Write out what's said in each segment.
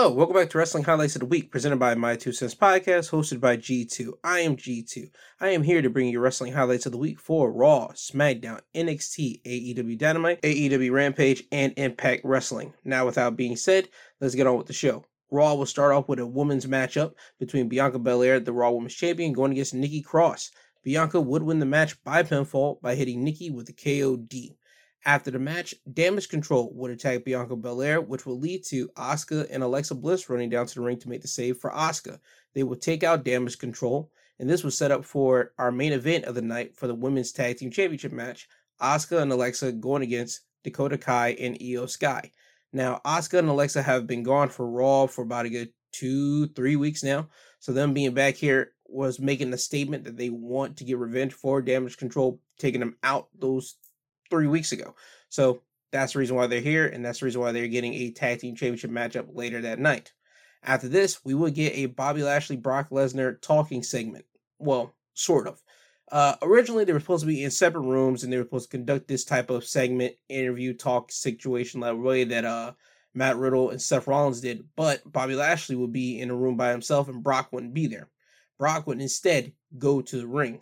Hello, welcome back to Wrestling Highlights of the Week, presented by My Two Cents Podcast, hosted by G2. I am G2. I am here to bring you wrestling highlights of the week for Raw, SmackDown, NXT, AEW Dynamite, AEW Rampage, and Impact Wrestling. Now, without being said, let's get on with the show. Raw will start off with a women's matchup between Bianca Belair, the Raw Women's Champion, going against Nikki Cross. Bianca would win the match by pinfall by hitting Nikki with a KOD. After the match, Damage Control would attack Bianca Belair, which will lead to Asuka and Alexa Bliss running down to the ring to make the save for Asuka. They would take out Damage Control, and this was set up for our main event of the night for the Women's Tag Team Championship match. Asuka and Alexa going against Dakota Kai and Iyo Sky. Now, Asuka and Alexa have been gone for Raw for about a good two, three weeks now. So them being back here was making a statement that they want to get revenge for Damage Control, taking them out those three weeks ago. So that's the reason why they're here, and that's the reason why they're getting a tag team championship matchup later that night. After this, we will get a Bobby Lashley Brock Lesnar talking segment. Well, sort of. Uh, originally, they were supposed to be in separate rooms, and they were supposed to conduct this type of segment, interview, talk situation, like way that uh, Matt Riddle and Seth Rollins did. But Bobby Lashley would be in a room by himself, and Brock wouldn't be there. Brock would instead go to the ring.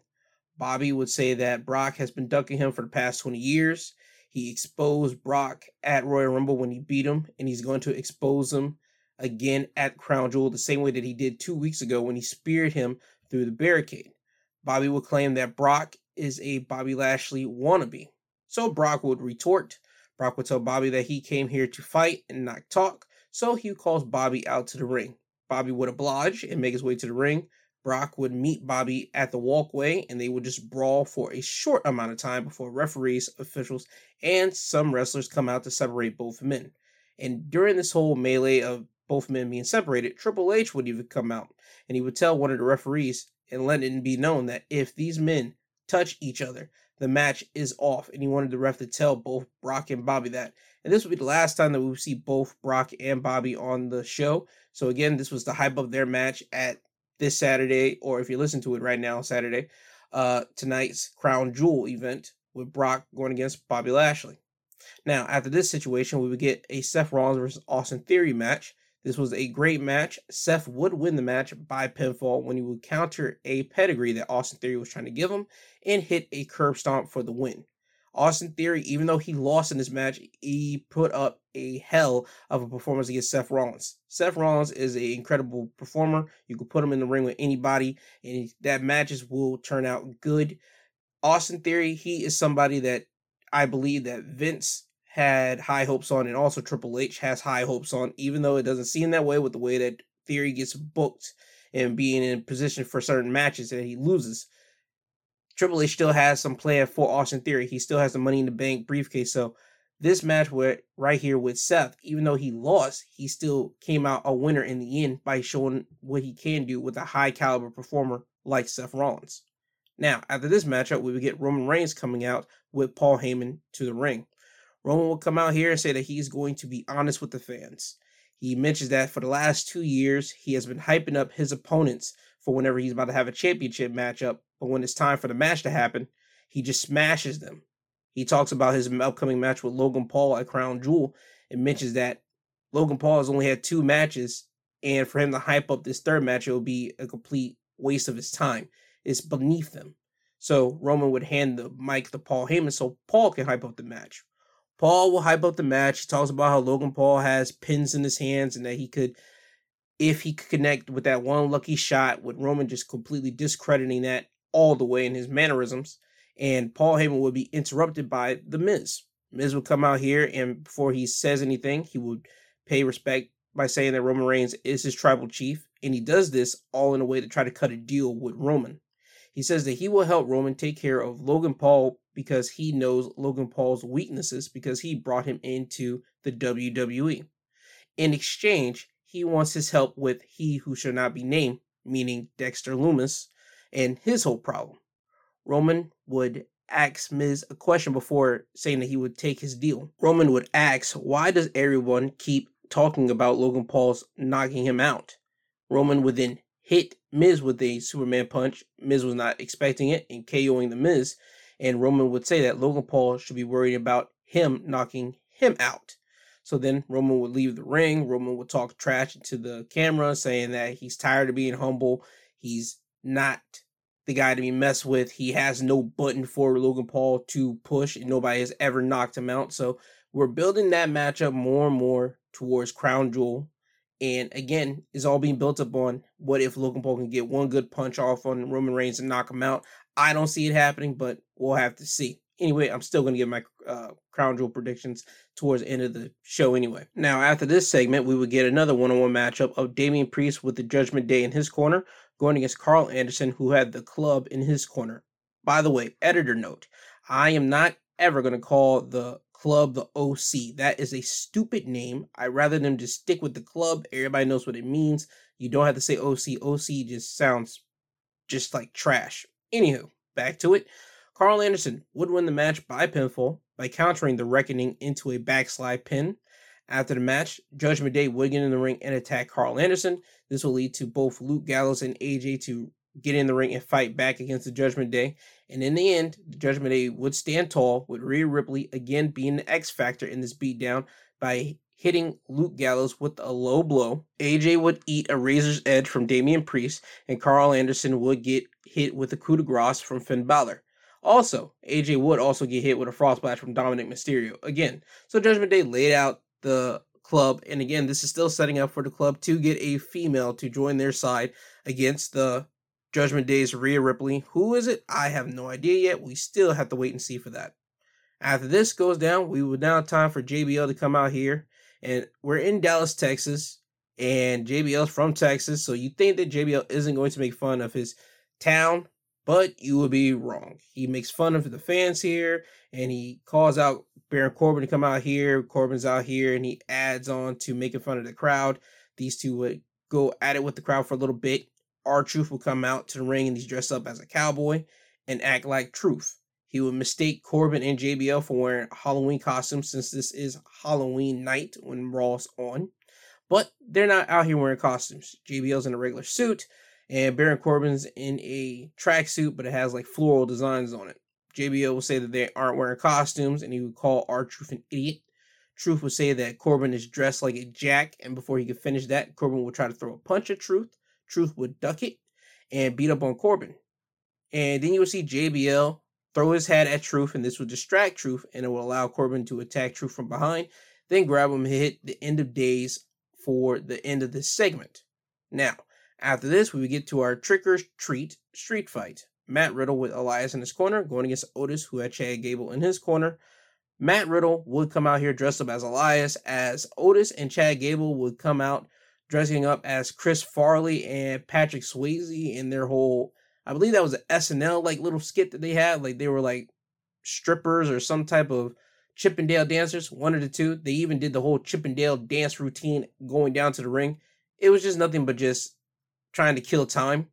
Bobby would say that Brock has been ducking him for the past 20 years. He exposed Brock at Royal Rumble when he beat him, and he's going to expose him again at Crown Jewel the same way that he did two weeks ago when he speared him through the barricade. Bobby would claim that Brock is a Bobby Lashley wannabe. So Brock would retort. Brock would tell Bobby that he came here to fight and not talk, so he calls Bobby out to the ring. Bobby would oblige and make his way to the ring. Brock would meet Bobby at the walkway and they would just brawl for a short amount of time before referees, officials, and some wrestlers come out to separate both men. And during this whole melee of both men being separated, Triple H would even come out and he would tell one of the referees and let it be known that if these men touch each other, the match is off. And he wanted the ref to tell both Brock and Bobby that. And this would be the last time that we would see both Brock and Bobby on the show. So again, this was the hype of their match at this Saturday, or if you listen to it right now, Saturday, uh, tonight's Crown Jewel event with Brock going against Bobby Lashley. Now, after this situation, we would get a Seth Rollins versus Austin Theory match. This was a great match. Seth would win the match by pinfall when he would counter a pedigree that Austin Theory was trying to give him and hit a curb stomp for the win. Austin Theory, even though he lost in this match, he put up a hell of a performance against Seth Rollins. Seth Rollins is an incredible performer. You can put him in the ring with anybody, and that matches will turn out good. Austin Theory, he is somebody that I believe that Vince had high hopes on, and also Triple H has high hopes on, even though it doesn't seem that way with the way that Theory gets booked and being in position for certain matches that he loses. Triple H still has some plan for Austin Theory. He still has the Money in the Bank briefcase. So this match with right here with Seth, even though he lost, he still came out a winner in the end by showing what he can do with a high caliber performer like Seth Rollins. Now, after this matchup, we would get Roman Reigns coming out with Paul Heyman to the ring. Roman will come out here and say that he's going to be honest with the fans. He mentions that for the last two years, he has been hyping up his opponents for whenever he's about to have a championship matchup but when it's time for the match to happen, he just smashes them. He talks about his upcoming match with Logan Paul at Crown Jewel and mentions that Logan Paul has only had two matches, and for him to hype up this third match, it would be a complete waste of his time. It's beneath them. So Roman would hand the mic to Paul Heyman so Paul can hype up the match. Paul will hype up the match. He talks about how Logan Paul has pins in his hands and that he could, if he could connect with that one lucky shot, with Roman just completely discrediting that all the way in his mannerisms. And Paul Heyman would be interrupted by The Miz. Miz would come out here, and before he says anything, he would pay respect by saying that Roman Reigns is his tribal chief. And he does this all in a way to try to cut a deal with Roman. He says that he will help Roman take care of Logan Paul because he knows Logan Paul's weaknesses because he brought him into the WWE. In exchange, he wants his help with he who shall not be named, meaning Dexter Lumis, and his whole problem. Roman would ask Miz a question before saying that he would take his deal. Roman would ask, Why does everyone keep talking about Logan Paul's knocking him out? Roman would then hit Miz with a Superman punch. Miz was not expecting it and KOing the Miz. And Roman would say that Logan Paul should be worried about him knocking him out. So then Roman would leave the ring. Roman would talk trash to the camera, saying that he's tired of being humble. He's not the guy to be messed with. He has no button for Logan Paul to push, and nobody has ever knocked him out. So we're building that matchup more and more towards Crown Jewel. And again, it's all being built up on what if Logan Paul can get one good punch off on Roman Reigns and knock him out. I don't see it happening, but we'll have to see. Anyway, I'm still going to give my uh, Crown Jewel predictions towards the end of the show anyway. Now, after this segment, we would get another one on one matchup of Damian Priest with the Judgment Day in his corner going against Karl Anderson, who had the club in his corner. By the way, editor note I am not ever going to call the club the OC. That is a stupid name. I rather them just stick with the club. Everybody knows what it means. You don't have to say OC. OC just sounds just like trash. Anywho, back to it. Karl Anderson would win the match by pinfall by countering the Reckoning into a backslide pin. After the match, Judgment Day would get in the ring and attack Karl Anderson. This will lead to both Luke Gallows and AJ to get in the ring and fight back against the Judgment Day. And in the end, the Judgment Day would stand tall, with Rhea Ripley again being the X factor in this beatdown by hitting Luke Gallows with a low blow. AJ would eat a razor's edge from Damian Priest, and Karl Anderson would get hit with a coup de grace from Finn Balor. Also, AJ would also get hit with a frog splash from Dominik Mysterio again. So Judgment Day laid out the club, and again, this is still setting up for the club to get a female to join their side against the Judgment Day's Rhea Ripley. Who is it? I have no idea yet. We still have to wait and see for that. After this goes down, we will now have time for JBL to come out here, and we're in Dallas, Texas, and JBL's from Texas, so you think that JBL isn't going to make fun of his town, but you would be wrong. He makes fun of the fans here, and he calls out Baron Corbin to come out here. Corbin's out here, and he adds on to making fun of the crowd. These two would go at it with the crowd for a little bit. R-Truth will come out to the ring, and he's dressed up as a cowboy and act like Truth. He would mistake Corbin and JBL for wearing Halloween costumes since this is Halloween night when Raw's on. But they're not out here wearing costumes. JBL's in a regular suit and Baron Corbin's in a tracksuit, but it has like floral designs on it. JBL will say that they aren't wearing costumes, and he would call R-Truth an idiot. Truth would say that Corbin is dressed like a jack, and before he could finish that, Corbin would try to throw a punch at Truth. Truth would duck it and beat up on Corbin. And then you would see JBL throw his hat at Truth, and this would distract Truth, and it will allow Corbin to attack Truth from behind, then grab him and hit the end of days for the end of this segment. Now, after this, we would get to our trick or treat street fight. Matt Riddle with Elias in his corner, going against Otis, who had Chad Gable in his corner. Matt Riddle would come out here dressed up as Elias, as Otis and Chad Gable would come out dressing up as Chris Farley and Patrick Swayze in their whole, I believe that was an SNL like little skit that they had. Like they were like strippers or some type of Chippendale dancers, one of the two. They even did the whole Chippendale dance routine going down to the ring. It was just nothing but just trying to kill time.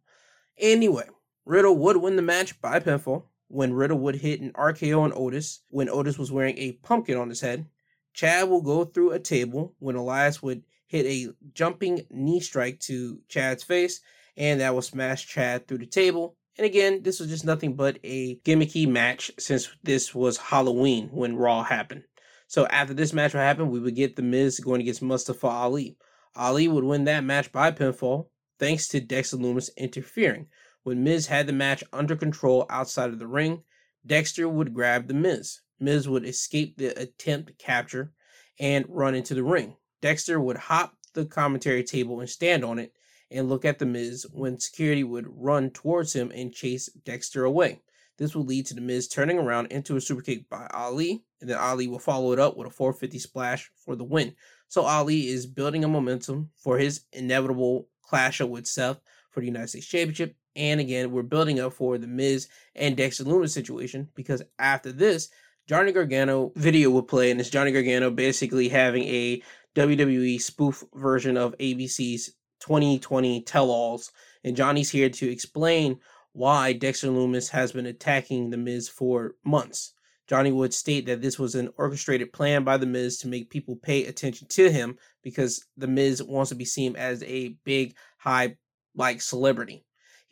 Anyway, Riddle would win the match by pinfall when Riddle would hit an RKO on Otis when Otis was wearing a pumpkin on his head. Chad will go through a table when Elias would hit a jumping knee strike to Chad's face, and that will smash Chad through the table. And again, this was just nothing but a gimmicky match since this was Halloween when Raw happened. So after this match would happen, we would get The Miz going against Mustafa Ali. Ali would win that match by pinfall, thanks to Dexter Lumis interfering. When Miz had the match under control outside of the ring, Dexter would grab the Miz. Miz would escape the attempt capture and run into the ring. Dexter would hop the commentary table and stand on it and look at the Miz when security would run towards him and chase Dexter away. This would lead to the Miz turning around into a superkick by Ali, and then Ali will follow it up with a 450 splash for the win. So Ali is building a momentum for his inevitable clash with Seth for the United States Championship. And again, we're building up for the Miz and Dexter Lumis situation because after this, Johnny Gargano video will play, and it's Johnny Gargano basically having a WWE spoof version of ABC's 2020 tell alls. And Johnny's here to explain why Dexter Lumis has been attacking The Miz for months. Johnny would state that this was an orchestrated plan by The Miz to make people pay attention to him because The Miz wants to be seen as a big, high, like celebrity.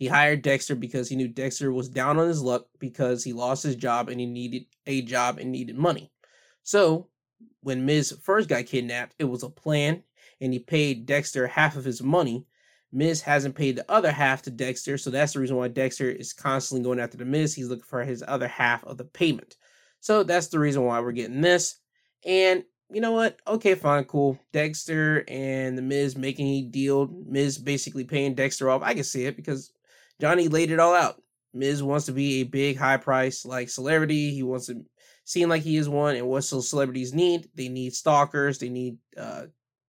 He hired Dexter because he knew Dexter was down on his luck because he lost his job and he needed a job and needed money. So when Miz first got kidnapped, it was a plan, and he paid Dexter half of his money. Miz hasn't paid the other half to Dexter, so that's the reason why Dexter is constantly going after the Miz. He's looking for his other half of the payment. So that's the reason why we're getting this. And you know what? Okay, fine, cool. Dexter and the Miz making a deal. Miz basically paying Dexter off. I can see it because Johnny laid it all out. Miz wants to be a big, high price like celebrity. He wants to seem like he is one. And what celebrities need? They need stalkers. They need uh,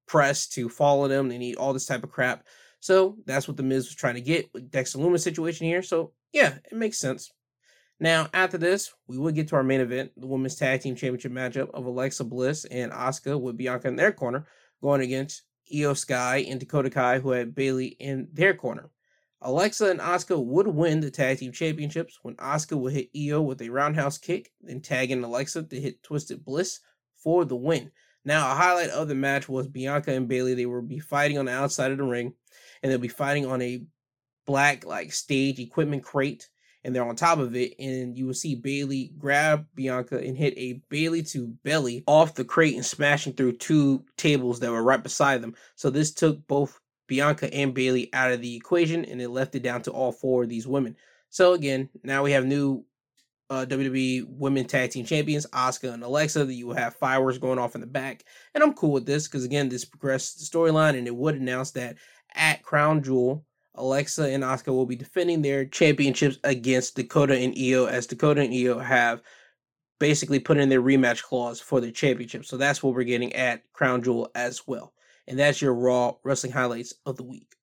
press to follow them. They need all this type of crap. So that's what the Miz was trying to get with Dexter Lumis situation here. So yeah, it makes sense. Now, after this, we will get to our main event, the Women's Tag Team Championship matchup of Alexa Bliss and Asuka with Bianca in their corner, going against Iyo Sky and Dakota Kai, who had Bayley in their corner. Alexa and Asuka would win the tag team championships when Asuka would hit Iyo with a roundhouse kick, then tag in Alexa to hit Twisted Bliss for the win. Now, a highlight of the match was Bianca and Bayley. They would be fighting on the outside of the ring, and they'll be fighting on a black like stage equipment crate and they're on top of it, and you will see Bayley grab Bianca and hit a Bayley to belly off the crate and smashing through two tables that were right beside them. So this took both Bianca and Bayley out of the equation, and it left it down to all four of these women. So again, now we have new uh, WWE Women Tag Team Champions, Asuka and Alexa. That you will have fireworks going off in the back, and I'm cool with this because again, this progressed the storyline, and it would announce that at Crown Jewel Alexa and Asuka will be defending their championships against Dakota and Iyo, as Dakota and Iyo have basically put in their rematch clause for the championship. So that's what we're getting at Crown Jewel as well. And that's your Raw wrestling highlights of the week.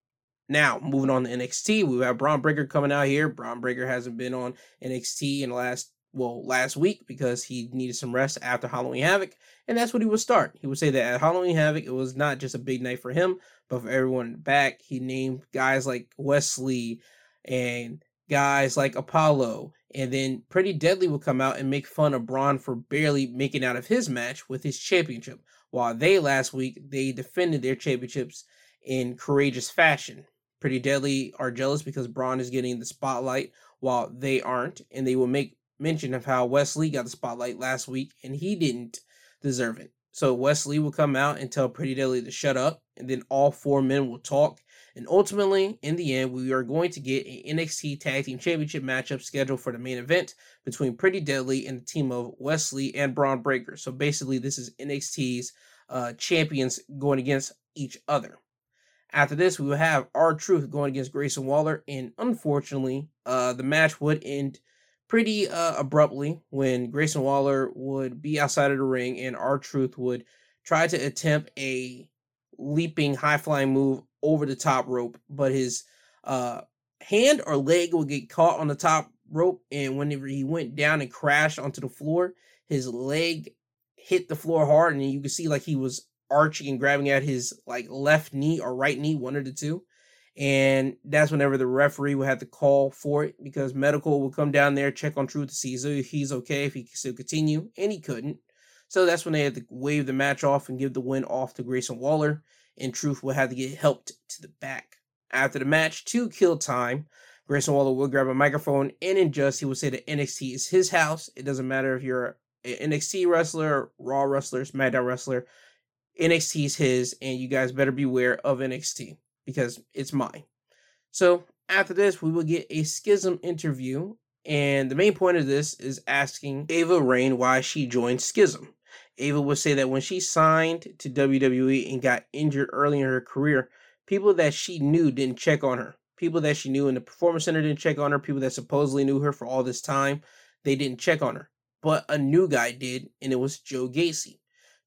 Now, moving on to NXT, we have Bron Breakker coming out here. Bron Breakker hasn't been on NXT in the last well last week because he needed some rest after Halloween Havoc, and that's what he would start. He would say that at Halloween Havoc, it was not just a big night for him, but for everyone back. He named guys like Wes Lee and guys like Apollo, and then Pretty Deadly will come out and make fun of Bron for barely making out of his match with his championship. While they last week they defended their championships in courageous fashion. Pretty Deadly are jealous because Bron is getting the spotlight while they aren't, and they will make mention of how Wes Lee got the spotlight last week and he didn't deserve it. So Wes Lee will come out and tell Pretty Deadly to shut up, and then all four men will talk. And ultimately, in the end, we are going to get an NXT Tag Team Championship matchup scheduled for the main event between Pretty Deadly and the team of Wes Lee and Bron Breakker. So basically, this is NXT's uh, champions going against each other. After this, we will have R-Truth going against Grayson Waller, and unfortunately, uh, the match would end pretty uh, abruptly when Grayson Waller would be outside of the ring and R-Truth would try to attempt a leaping high flying move over the top rope, but his uh, hand or leg would get caught on the top rope, and whenever he went down and crashed onto the floor, his leg hit the floor hard, and you could see like he was arching and grabbing at his like left knee or right knee, one of the two. And that's whenever the referee would have to call for it because medical would come down there check on truth to see if he's okay if he can still continue and he couldn't. So that's when they had to wave the match off and give the win off to grayson waller and truth will have to get helped to the back after the match to kill time grayson waller will grab a microphone and in just he will say that nxt is his house it doesn't matter if you're an nxt wrestler raw wrestler smackdown wrestler nxt is his and you guys better beware of nxt because it's mine. So after this, we will get a Schism interview, and the main point of this is asking Ava Raine why she joined Schism. Ava would say that when she signed to WWE and got injured early in her career, people that she knew didn't check on her. People that she knew in the performance center didn't check on her. People that supposedly knew her for all this time, they didn't check on her. But a new guy did, and it was Joe Gacy.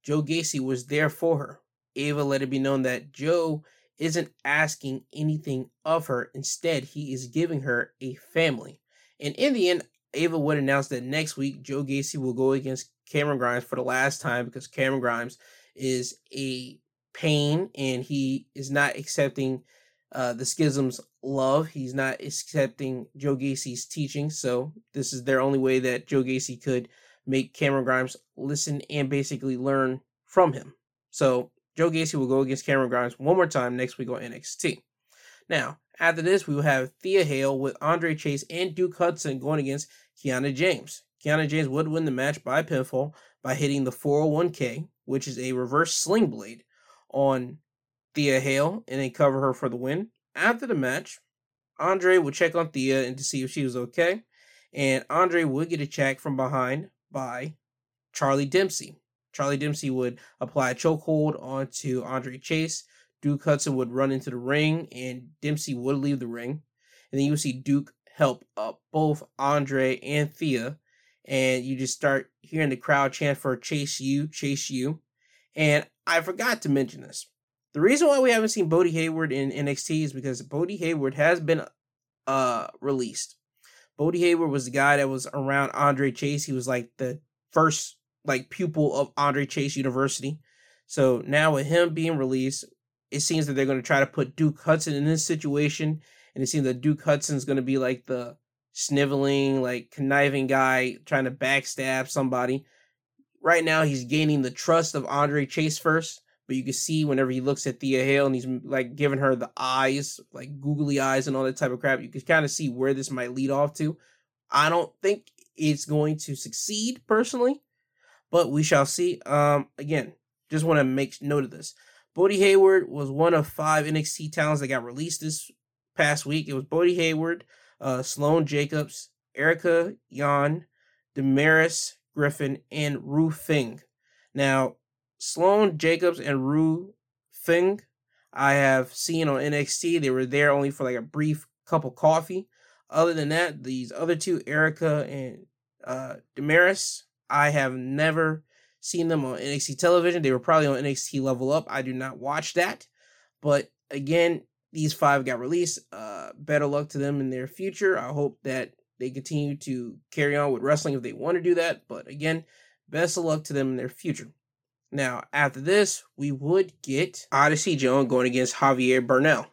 Joe Gacy was there for her. Ava let it be known that Joe isn't asking anything of her. Instead, he is giving her a family. And in the end, Ava would announce that next week Joe Gacy will go against Cameron Grimes for the last time because Cameron Grimes is a pain and he is not accepting uh, the schism's love. He's not accepting Joe Gacy's teaching. So this is their only way that Joe Gacy could make Cameron Grimes listen and basically learn from him. So Joe Gacy will go against Cameron Grimes one more time next week on NXT. Now, after this, we will have Thea Hale with Andre Chase and Duke Hudson going against Kiana James. Kiana James would win the match by pinfall, by hitting the 401k, which is a reverse sling blade, on Thea Hale and then cover her for the win. After the match, Andre would check on Thea and to see if she was okay. And Andre would get attacked from behind by Charlie Dempsey. Charlie Dempsey would apply a chokehold onto Andre Chase. Duke Hudson would run into the ring and Dempsey would leave the ring. And then you would see Duke help up both Andre and Thea. And you just start hearing the crowd chant for Chase You, Chase You. And I forgot to mention this. The reason why we haven't seen Bodhi Hayward in NXT is because Bodhi Hayward has been uh released. Bodhi Hayward was the guy that was around Andre Chase. He was like the first like pupil of Andre Chase University. So now with him being released, it seems that they're going to try to put Duke Hudson in this situation, and it seems that Duke Hudson's going to be like the sniveling, like conniving guy trying to backstab somebody. Right now, he's gaining the trust of Andre Chase first, but you can see whenever he looks at Thea Hale and he's like giving her the eyes, like googly eyes and all that type of crap, you can kind of see where this might lead off to. I don't think it's going to succeed personally, but we shall see. Um, again, just want to make note of this. Bodhi Hayward was one of five NXT talents that got released this past week. It was Bodhi Hayward, uh, Sloane Jacobs, Erica Yan, Damaris Griffin, and Ru Feng. Now, Sloane Jacobs and Ru Feng, I have seen on NXT. They were there only for like a brief cup of coffee. Other than that, these other two, Erica and uh, Damaris, I have never seen them on NXT television. They were probably on NXT Level Up. I do not watch that. But again, these five got released. Uh, better luck to them in their future. I hope that they continue to carry on with wrestling if they want to do that. But again, best of luck to them in their future. Now, after this, we would get Odyssey Jones going against Javier Bernal.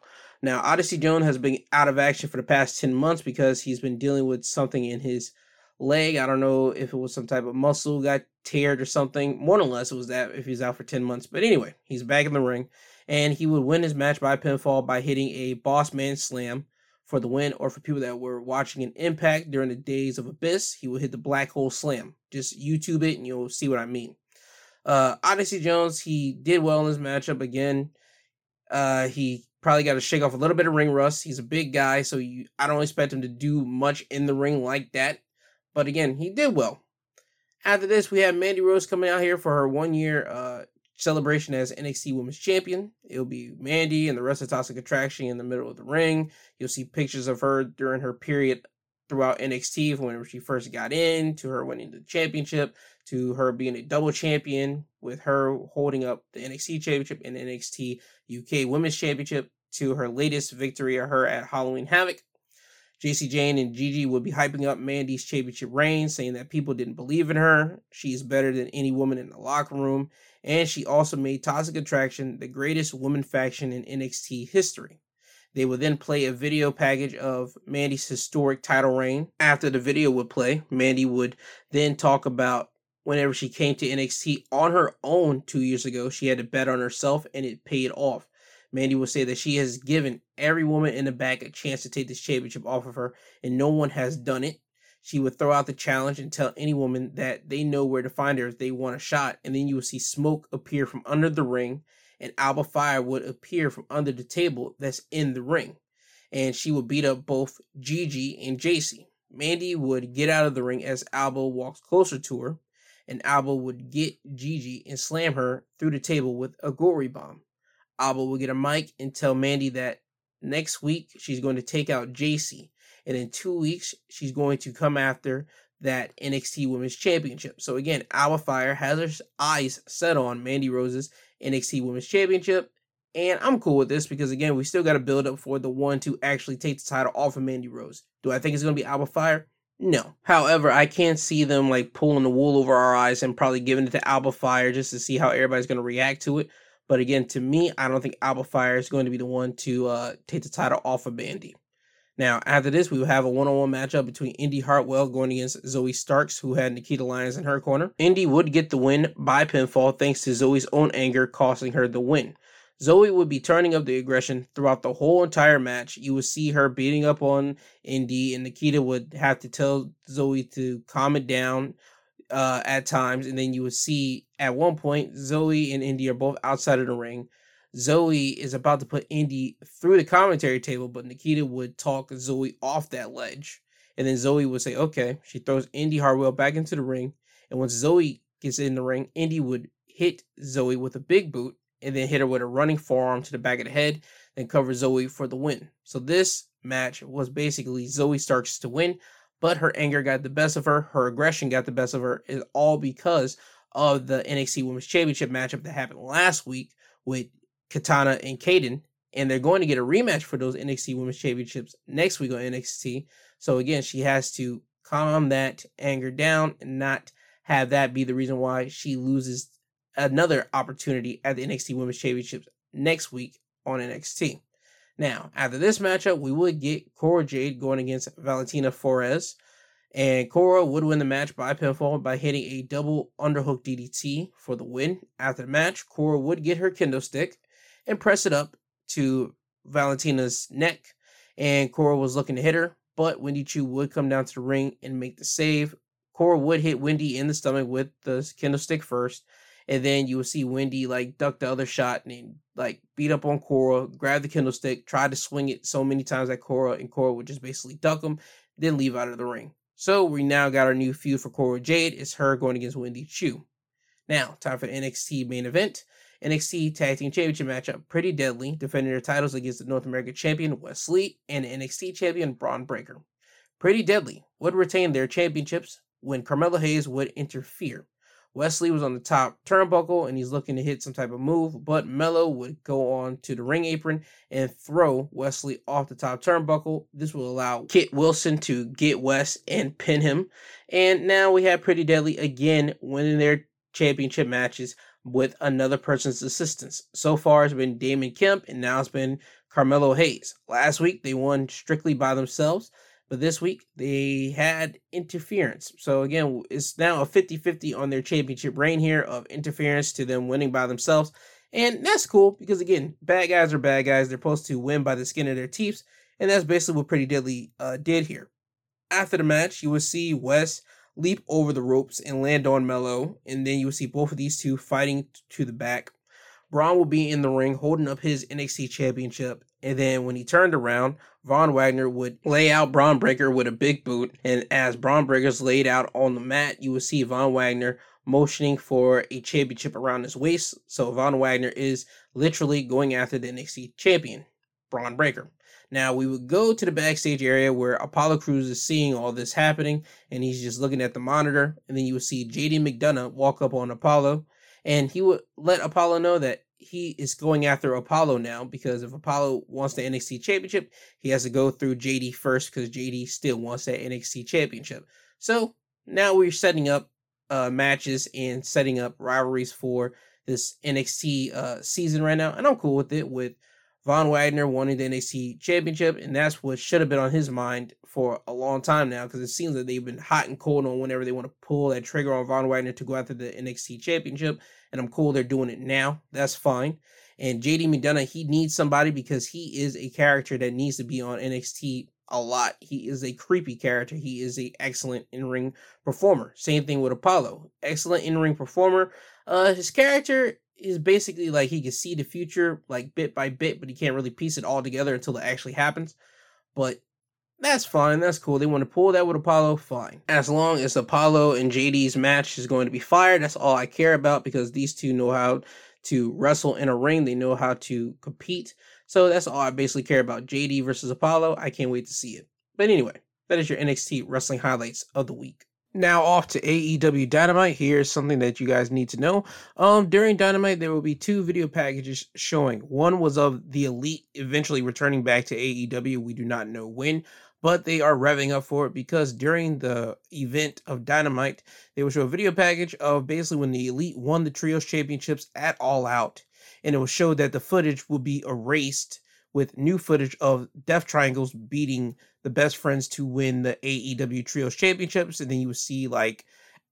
Now, Odyssey Jones has been out of action for the past 10 months because he's been dealing with something in his leg. I don't know if it was some type of muscle got teared or something. More or less, it was that if he's out for 10 months. But anyway, he's back in the ring and he would win his match by pinfall by hitting a boss man slam for the win. Or for people that were watching an Impact during the days of Abyss, he would hit the black hole slam. Just YouTube it and you'll see what I mean. Uh, Odyssey Jones, he did well in this matchup again. Uh, he probably got to shake off a little bit of ring rust. He's a big guy, so you, I don't expect him to do much in the ring like that. But again, he did well. After this, we have Mandy Rose coming out here for her one year uh, celebration as NXT Women's Champion. It'll be Mandy and the rest of Toxic Attraction in the middle of the ring. You'll see pictures of her during her period throughout NXT from whenever she first got in to her winning the championship to her being a double champion with her holding up the NXT championship and NXT UK Women's Championship to her latest victory of her at Halloween Havoc. Jacy Jane and Gigi would be hyping up Mandy's championship reign, saying that people didn't believe in her. She is better than any woman in the locker room. And she also made Toxic Attraction the greatest woman faction in NXT history. They would then play a video package of Mandy's historic title reign. After the video would play, Mandy would then talk about whenever she came to NXT on her own two years ago. She had to bet on herself and it paid off. Mandy will say that she has given every woman in the back a chance to take this championship off of her, and no one has done it. She would throw out the challenge and tell any woman that they know where to find her if they want a shot, and then you will see smoke appear from under the ring, and Alba Fyre would appear from under the table that's in the ring. And she would beat up both Gigi and Jacy. Mandy would get out of the ring as Alba walks closer to her, and Alba would get Gigi and slam her through the table with a gory bomb. Alba will get a mic and tell Mandy that next week she's going to take out Jacy. And in two weeks, she's going to come after that NXT Women's Championship. So again, Alba Fyre has her eyes set on Mandy Rose's NXT Women's Championship. And I'm cool with this because again, we still got to build up for the one to actually take the title off of Mandy Rose. Do I think it's going to be Alba Fyre? No. However, I can't see them like pulling the wool over our eyes and probably giving it to Alba Fyre just to see how everybody's going to react to it. But again, to me, I don't think Alba Fyre is going to be the one to uh, take the title off of Mandy. Now, after this, we will have a one-on-one matchup between Indy Hartwell going against Zoe Starks, who had Nikita Lyons in her corner. Indy would get the win by pinfall thanks to Zoe's own anger costing her the win. Zoe would be turning up the aggression throughout the whole entire match. You would see her beating up on Indy, and Nikita would have to tell Zoe to calm it down uh, at times, and then you would see at one point Zoe and Indy are both outside of the ring. Zoe is about to put Indy through the commentary table, but Nikita would talk Zoe off that ledge. And then Zoe would say, okay. She throws Indy Hartwell back into the ring. And once Zoe gets in the ring, Indy would hit Zoe with a big boot and then hit her with a running forearm to the back of the head, then cover Zoe for the win. So this match was basically Zoe starts to win, but her anger got the best of her, her aggression got the best of her, is all because of the NXT Women's Championship matchup that happened last week with Katana and Kayden. And they're going to get a rematch for those NXT Women's Championships next week on NXT. So again, she has to calm that anger down and not have that be the reason why she loses another opportunity at the NXT Women's Championships next week on NXT. Now, after this matchup, we would get Cora Jade going against Valentina Feroz. And Cora would win the match by pinfall by hitting a double underhook DDT for the win. After the match, Cora would get her kendo stick and press it up to Valentina's neck. And Cora was looking to hit her, but Wendy Choo would come down to the ring and make the save. Cora would hit Wendy in the stomach with the kendo stick first, and then you would see Wendy like duck the other shot and like beat up on Cora, grab the kendo stick, try to swing it so many times at Cora, and Cora would just basically duck him, then leave out of the ring. So we now got our new feud for Cora Jade. It's her going against Wendy Choo. Now, time for NXT main event. NXT Tag Team Championship matchup. Pretty Deadly defending their titles against the North American Champion Wes Lee and NXT Champion Bron Breakker. Pretty Deadly would retain their championships when Carmelo Hayes would interfere. Wes Lee was on the top turnbuckle and he's looking to hit some type of move, but Melo would go on to the ring apron and throw Wes Lee off the top turnbuckle. This will allow Kit Wilson to get Wes and pin him. And now we have Pretty Deadly again winning their championship matches with another person's assistance. So far, it's been Damon Kemp, and now it's been Carmelo Hayes. Last week, they won strictly by themselves, but this week, they had interference. So, again, it's now a 50 50 on their championship reign here of interference to them winning by themselves. And that's cool because, again, bad guys are bad guys. They're supposed to win by the skin of their teeth. And that's basically what Pretty Deadly uh, did here. After the match, you will see Wes leap over the ropes and land on Melo. and then you will see both of these two fighting to the back. Bron will be in the ring holding up his NXT championship, and then when he turned around, Von Wagner would lay out Bron Breakker with a big boot, and as Bron Breakker's laid out on the mat, you will see Von Wagner motioning for a championship around his waist. So Von Wagner is literally going after the NXT champion, Bron Breakker. Now we would go to the backstage area where Apollo Crews is seeing all this happening and he's just looking at the monitor. And then you would see JD McDonagh walk up on Apollo and he would let Apollo know that he is going after Apollo now because if Apollo wants the NXT championship, he has to go through JD first because JD still wants that NXT championship. So now we're setting up uh, matches and setting up rivalries for this NXT uh, season right now, and I'm cool with it. With Von Wagner wanting the NXT championship, and that's what should have been on his mind for a long time now, because it seems that they've been hot and cold on whenever they want to pull that trigger on Von Wagner to go after the NXT championship, and I'm cool they're doing it now. That's fine. And JD McDonagh, he needs somebody because he is a character that needs to be on NXT a lot. He is a creepy character. He is a excellent in-ring performer. Same thing with Apollo. Excellent in-ring performer. Uh, his character is basically like he can see the future like bit by bit, but he can't really piece it all together until it actually happens. But that's fine. That's cool. They want to pull that with Apollo, fine. As long as Apollo and JD's match is going to be fired, that's all I care about because these two know how to wrestle in a ring. They know how to compete. So that's all I basically care about. JD versus Apollo. I can't wait to see it. But anyway, that is your NXT wrestling highlights of the week. Now off to AEW Dynamite. Here's something that you guys need to know. Um, during Dynamite, there will be two video packages showing. One was of the Elite eventually returning back to AEW. We do not know when, but they are revving up for it because during the event of Dynamite, they will show a video package of basically when the Elite won the Trios Championships at All Out, and it will show that the footage will be erased with new footage of Death Triangles beating the best friends to win the AEW Trios Championships, and then you would see like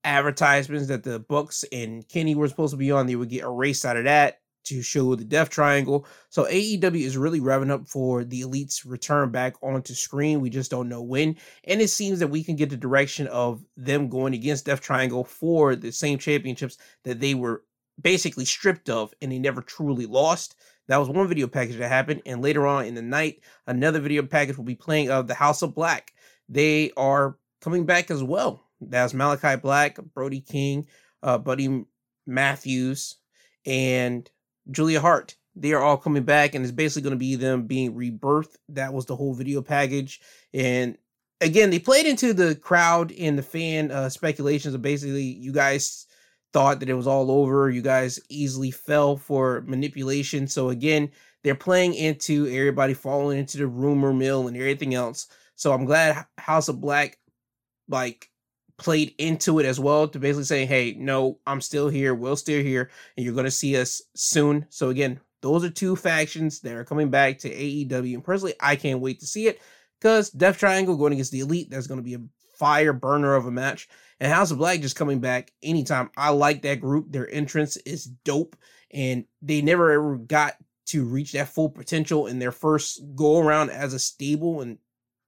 advertisements that the Bucks and Kenny were supposed to be on. They would get erased out of that to show the Death Triangle. So AEW is really revving up for the Elite's return back onto screen. We just don't know when. And it seems that we can get the direction of them going against Death Triangle for the same championships that they were basically stripped of and they never truly lost. That was one video package that happened. And later on in the night, another video package will be playing of the House of Black. They are coming back as well. That's Malachi Black, Brody King, uh, Buddy Matthews, and Julia Hart. They are all coming back, and it's basically going to be them being rebirthed. That was the whole video package. And again, they played into the crowd and the fan uh, speculations of basically you guys thought that it was all over. You guys easily fell for manipulation. So again, they're playing into everybody falling into the rumor mill and everything else. So I'm glad House of Black like played into it as well to basically say, hey, no, I'm still here, we're still here, and you're gonna see us soon. So again, those are two factions that are coming back to AEW, and personally, I can't wait to see it because Death Triangle going against the Elite, that's gonna be a fire burner of a match. And House of Black just coming back anytime. I like that group. Their entrance is dope, and they never ever got to reach that full potential in their first go around as a stable and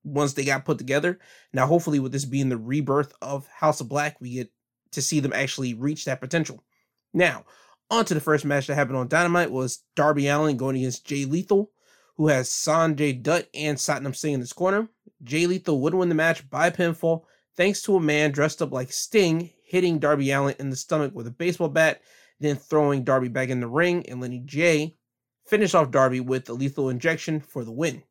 once they got put together. Now, hopefully, with this being the rebirth of House of Black, we get to see them actually reach that potential. Now, on to the first match that happened on Dynamite was Darby Allin going against Jay Lethal, who has Sanjay Dutt and Satnam Singh in his corner. Jay Lethal would win the match by pinfall thanks to a man dressed up like Sting hitting Darby Allin in the stomach with a baseball bat, then throwing Darby back in the ring and Lenny Jay finish off Darby with a lethal injection for the win.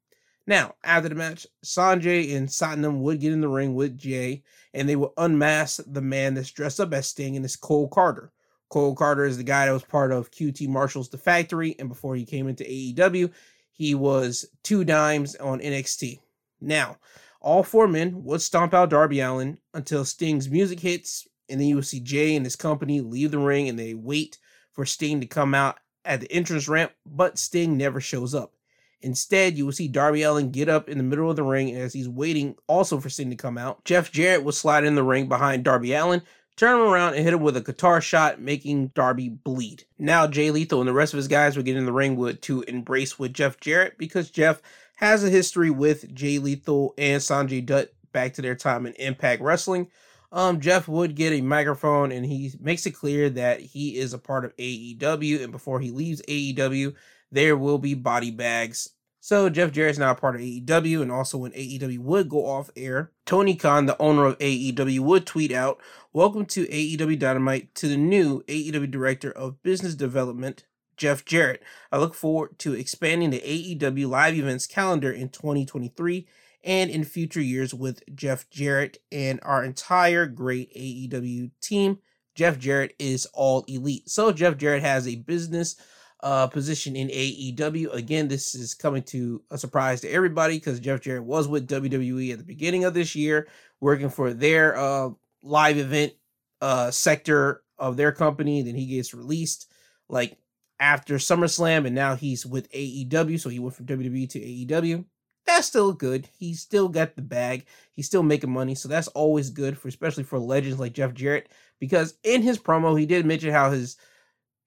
Now, after the match, Sanjay and Satnam would get in the ring with Jay, and they would unmask the man that's dressed up as Sting, and it's Cole Karter. Cole Karter is the guy that was part of QT Marshall's The Factory, and before he came into AEW, he was two dimes on NXT. Now, all four men would stomp out Darby Allin until Sting's music hits, and then you will see Jay and his company leave the ring and they wait for Sting to come out at the entrance ramp, but Sting never shows up. Instead, you will see Darby Allin get up in the middle of the ring as he's waiting also for Sting to come out. Jeff Jarrett will slide in the ring behind Darby Allin, turn him around and hit him with a guitar shot, making Darby bleed. Now Jay Lethal and the rest of his guys will get in the ring with to embrace with Jeff Jarrett because Jeff has a history with Jay Lethal and Sanjay Dutt back to their time in Impact Wrestling. Um, Jeff would get a microphone and he makes it clear that he is a part of AEW and before he leaves AEW, there will be body bags. So Jeff Jarrett is now a part of AEW, and also when AEW would go off air, Tony Khan, the owner of AEW, would tweet out, "Welcome to AEW Dynamite to the new AEW Director of Business Development, Jeff Jarrett. I look forward to expanding the AEW live events calendar in 2023." And in future years with Jeff Jarrett and our entire great AEW team. Jeff Jarrett is all elite. So Jeff Jarrett has a business uh, position in AEW. Again, this is coming to a surprise to everybody because Jeff Jarrett was with WWE at the beginning of this year, working for their uh, live event uh, sector of their company. Then he gets released like after SummerSlam, and now he's with AEW. So he went from WWE to AEW. That's still good. He's still got the bag. He's still making money, so that's always good for, especially for legends like Jeff Jarrett. Because in his promo, he did mention how his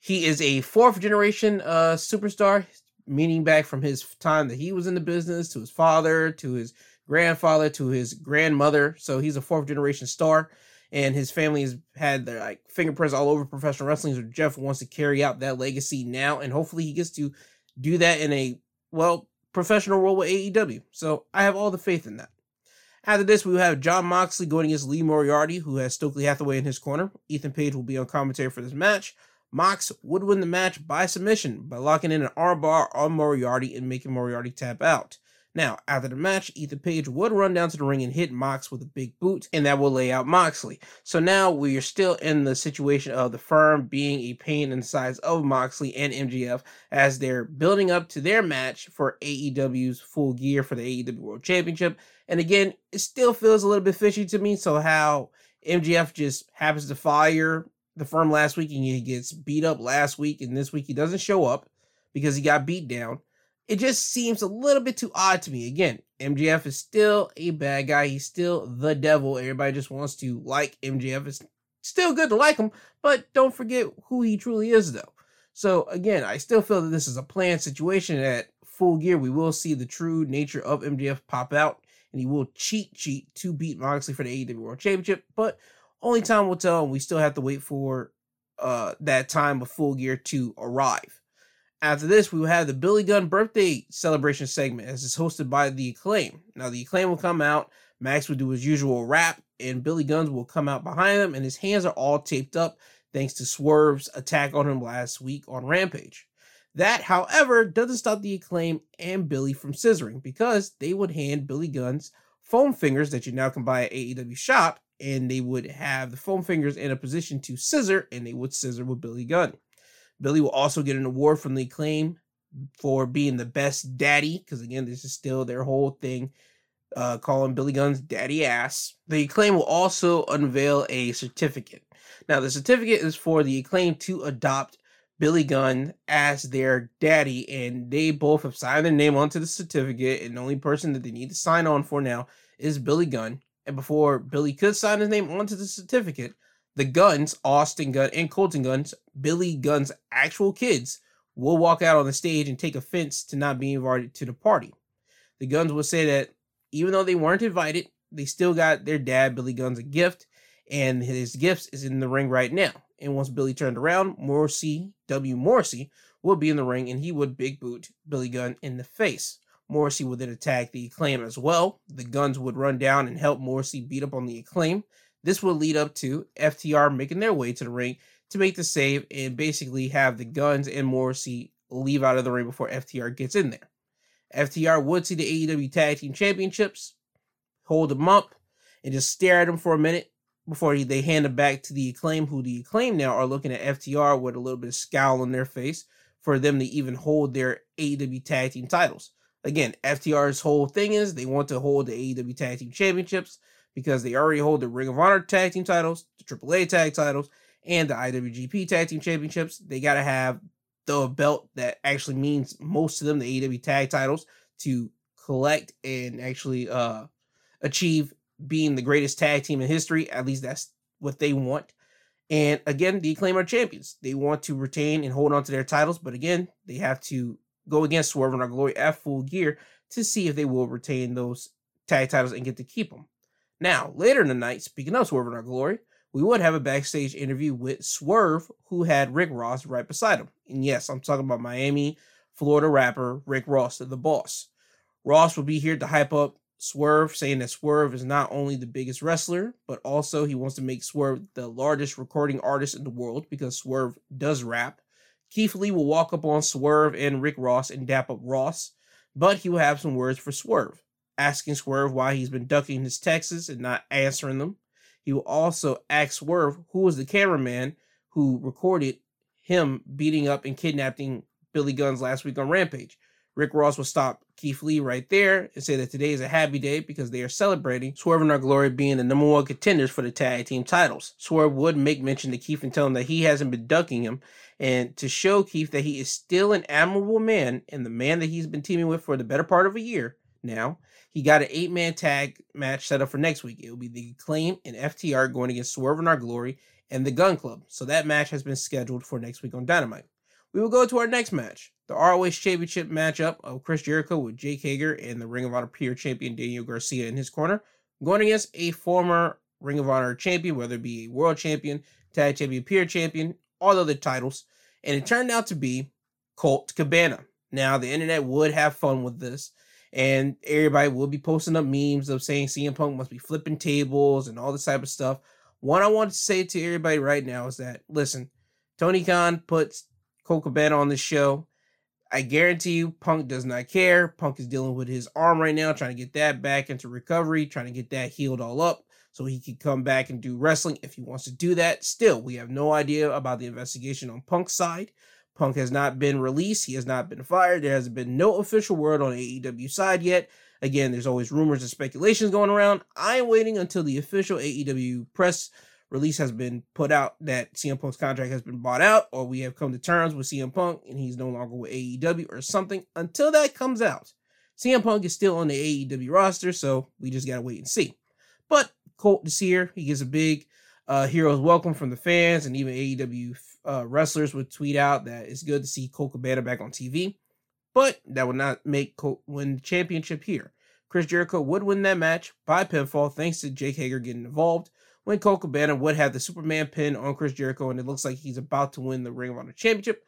he is a fourth generation uh, superstar, meaning back from his time that he was in the business to his father, to his grandfather, to his grandmother. So he's a fourth generation star, and his family has had their like fingerprints all over professional wrestling. So Jeff wants to carry out that legacy now, and hopefully he gets to do that in a well professional role with AEW. So I have all the faith in that. After this, we will have Jon Moxley going against Lee Moriarty, who has Stokely Hathaway in his corner. Ethan Page will be on commentary for this match. Mox would win the match by submission by locking in an armbar on Moriarty and making Moriarty tap out. Now, after the match, Ethan Page would run down to the ring and hit Mox with a big boot, and that will lay out Moxley. So now we are still in the situation of the firm being a pain in the size of Moxley and MJF as they're building up to their match for AEW's full gear for the AEW World Championship. And again, it still feels a little bit fishy to me. So how MJF just happens to fire the firm last week and he gets beat up last week and this week he doesn't show up because he got beat down. It just seems a little bit too odd to me. Again, MJF is still a bad guy. He's still the devil. Everybody just wants to like MJF. It's still good to like him, but don't forget who he truly is, though. So again, I still feel that this is a planned situation. At full gear, we will see the true nature of MJF pop out, and he will cheat cheat to beat Moxley for the AEW World Championship. But only time will tell, and we still have to wait for uh, that time of full gear to arrive. After this, we will have the Billy Gunn birthday celebration segment as it's hosted by the Acclaim. Now, the Acclaim will come out, Max will do his usual rap, and Billy Gunn will come out behind him, and his hands are all taped up thanks to Swerve's attack on him last week on Rampage. That, however, doesn't stop the Acclaim and Billy from scissoring because they would hand Billy Gunn's foam fingers that you now can buy at AEW shop, and they would have the foam fingers in a position to scissor, and they would scissor with Billy Gunn. Billy will also get an award from the acclaim for being the best daddy, because again, this is still their whole thing, uh, calling Billy Gunn's daddy ass. The acclaim will also unveil a certificate. Now, the certificate is for the acclaim to adopt Billy Gunn as their daddy, and they both have signed their name onto the certificate, and the only person that they need to sign on for now is Billy Gunn. And before Billy could sign his name onto the certificate, the Gunns, Austin Gunn and Colten Guns, Billy Gunn's actual kids, will walk out on the stage and take offense to not being invited to the party. The Gunns will say that even though they weren't invited, they still got their dad, Billy Gunn's, a gift, and his gifts is in the ring right now. And once Billy turned around, Morrissey, W. Morrissey, will be in the ring and he would big boot Billy Gunn in the face. Morrissey would then attack the acclaim as well. The Gunns would run down and help Morrissey beat up on the acclaim. This will lead up to FTR making their way to the ring to make the save and basically have the Gunns and Morrissey leave out of the ring before FTR gets in there. FTR would see the AEW Tag Team Championships, hold them up, and just stare at them for a minute before they hand them back to the Acclaim, who the Acclaim now are looking at FTR with a little bit of scowl on their face for them to even hold their AEW Tag Team titles. Again, FTR's whole thing is they want to hold the AEW Tag Team Championships because they already hold the Ring of Honor Tag Team titles, the AAA Tag titles, and the IWGP Tag Team Championships. They got to have the belt that actually means most to them, the AEW Tag titles, to collect and actually uh, achieve being the greatest tag team in history. At least that's what they want. And again, the Acclaim are champions. They want to retain and hold on to their titles, but again, they have to go against Swerve In Our Glory at full gear to see if they will retain those tag titles and get to keep them. Now, later in the night, speaking of Swerve In Our Glory, we would have a backstage interview with Swerve, who had Rick Ross right beside him. And yes, I'm talking about Miami, Florida rapper Rick Ross, the boss. Ross will be here to hype up Swerve, saying that Swerve is not only the biggest wrestler, but also he wants to make Swerve the largest recording artist in the world because Swerve does rap. Keith Lee will walk up on Swerve and Rick Ross and dap up Ross, but he will have some words for Swerve asking Swerve why he's been ducking his texts and not answering them. He will also ask Swerve who was the cameraman who recorded him beating up and kidnapping Billy Gunns last week on Rampage. Rick Ross will stop Keith Lee right there and say that today is a happy day because they are celebrating Swerve In Our Glory being the number one contenders for the tag team titles. Swerve would make mention to Keith and tell him that he hasn't been ducking him and to show Keith that he is still an admirable man and the man that he's been teaming with for the better part of a year now. He got an eight man tag match set up for next week. It will be the Acclaim and FTR going against Swerve In Our Glory and the Gunn Club. So that match has been scheduled for next week on Dynamite. We will go to our next match, the ROH Championship matchup of Chris Jericho with Jake Hager and the Ring of Honor Pure Champion Daniel Garcia in his corner, going against a former Ring of Honor champion, whether it be a World Champion, Tag Champion, Pure Champion, all other titles. And it turned out to be Colt Cabana. Now, the internet would have fun with this and everybody will be posting up memes of saying CM Punk must be flipping tables and all this type of stuff. What I want to say to everybody right now is that listen, Tony Khan puts Cabana on the show. I guarantee you, Punk does not care. Punk is dealing with his arm right now, trying to get that back into recovery, trying to get that healed all up so he can come back and do wrestling if he wants to do that. Still, we have no idea about the investigation on Punk's side. Punk has not been released. He has not been fired. There has been no official word on AEW side yet. Again, there's always rumors and speculations going around. I'm waiting until the official AEW press release has been put out that CM Punk's contract has been bought out, or we have come to terms with CM Punk and he's no longer with AEW or something. Until that comes out, CM Punk is still on the AEW roster, so we just gotta wait and see. But Colt is here. He gets a big uh, hero's welcome from the fans and even AEW uh, wrestlers would tweet out that it's good to see Colt Cabana back on TV, but that would not make Colt win the championship here. Chris Jericho would win that match by pinfall thanks to Jake Hager getting involved. When Colt Cabana would have the Superman pin on Chris Jericho, and it looks like he's about to win the Ring of Honor Championship,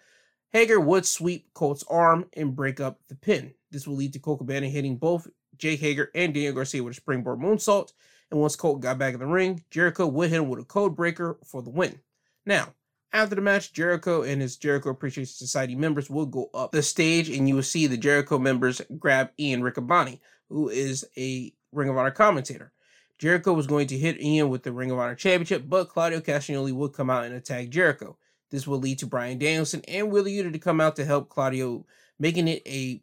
Hager would sweep Colt's arm and break up the pin. This will lead to Colt Cabana hitting both Jake Hager and Daniel Garcia with a springboard moonsault. And once Colt got back in the ring, Jericho would hit him with a code breaker for the win. Now, after the match, Jericho and his Jericho Appreciation Society members will go up the stage, and you will see the Jericho members grab Ian Riccaboni, who is a Ring of Honor commentator. Jericho was going to hit Ian with the Ring of Honor Championship, but Claudio Castagnoli would come out and attack Jericho. This will lead to Bryan Danielson and Wheeler Yuta to come out to help Claudio, making it a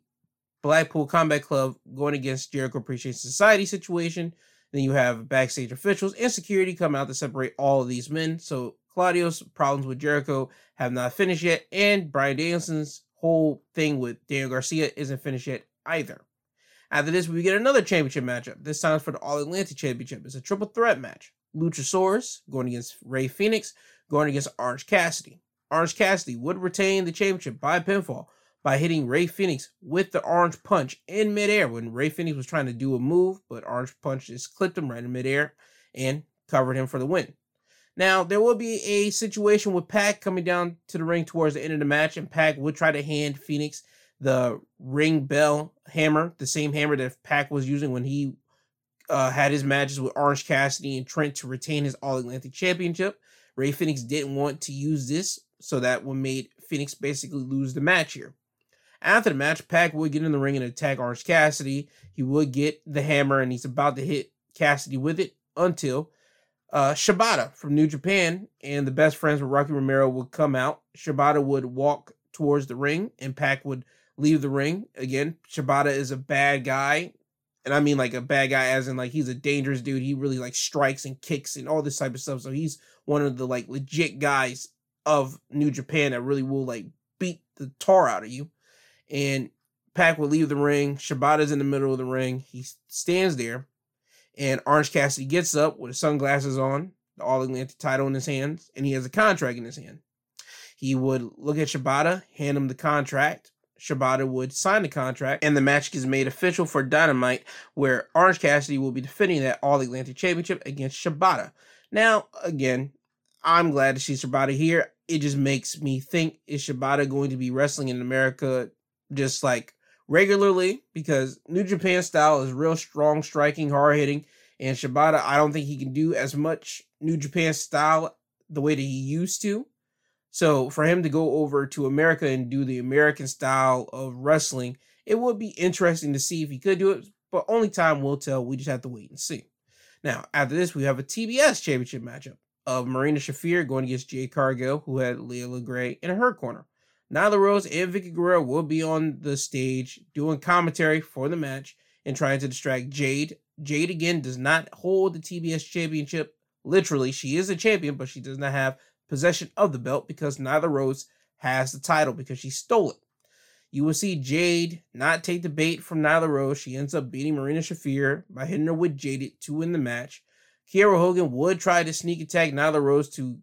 Blackpool Combat Club going against Jericho Appreciation Society situation. Then you have backstage officials and security come out to separate all of these men. So Claudio's problems with Jericho have not finished yet, and Bryan Danielson's whole thing with Daniel Garcia isn't finished yet either. After this, we get another championship matchup. This time for the All Atlantic Championship. It's a triple threat match. Luchasaurus going against Rey Fenix, going against Orange Cassidy. Orange Cassidy would retain the championship by pinfall by hitting Rey Fenix with the Orange Punch in midair when Rey Fenix was trying to do a move, but Orange Punch just clipped him right in midair and covered him for the win. Now, there will be a situation with Pac coming down to the ring towards the end of the match, and Pac would try to hand Fenix the ring bell hammer, the same hammer that Pac was using when he uh, had his matches with Orange Cassidy and Trent to retain his All Atlantic Championship. Rey Fenix didn't want to use this, so that would made Fenix basically lose the match here. After the match, Pac would get in the ring and attack Orange Cassidy. He would get the hammer and he's about to hit Cassidy with it until uh, Shibata from New Japan and the best friends with Rocky Romero would come out. Shibata would walk towards the ring and Pac would leave the ring. Again, Shibata is a bad guy. And I mean like a bad guy as in like he's a dangerous dude. He really like strikes and kicks and all this type of stuff. So he's one of the like legit guys of New Japan that really will like beat the tar out of you. And Pac will leave the ring. Shibata's in the middle of the ring. He stands there. And Orange Cassidy gets up with sunglasses on, the All Atlantic title in his hands, and he has a contract in his hand. He would look at Shibata, hand him the contract. Shibata would sign the contract, and the match is made official for Dynamite, where Orange Cassidy will be defending that All Atlantic Championship against Shibata. Now, again, I'm glad to see Shibata here. It just makes me think is Shibata going to be wrestling in America just like regularly? Because New Japan style is real strong, striking, hard hitting, and Shibata, I don't think he can do as much New Japan style the way that he used to. So for him to go over to America and do the American style of wrestling, it would be interesting to see if he could do it, but only time will tell. We just have to wait and see. Now, after this, we have a TBS championship matchup of Marina Shafir going against Jade Cargill, who had Leila Grey in her corner. Nyla Rose and Vickie Guerrero will be on the stage doing commentary for the match and trying to distract Jade. Jade again does not hold the TBS championship. Literally, she is a champion, but she does not have possession of the belt because Nyla Rose has the title because she stole it. You will see Jade not take the bait from Nyla Rose. She ends up beating Marina Shafir by hitting her with Jaded to win the match. Kiera Hogan would try to sneak attack Nyla Rose to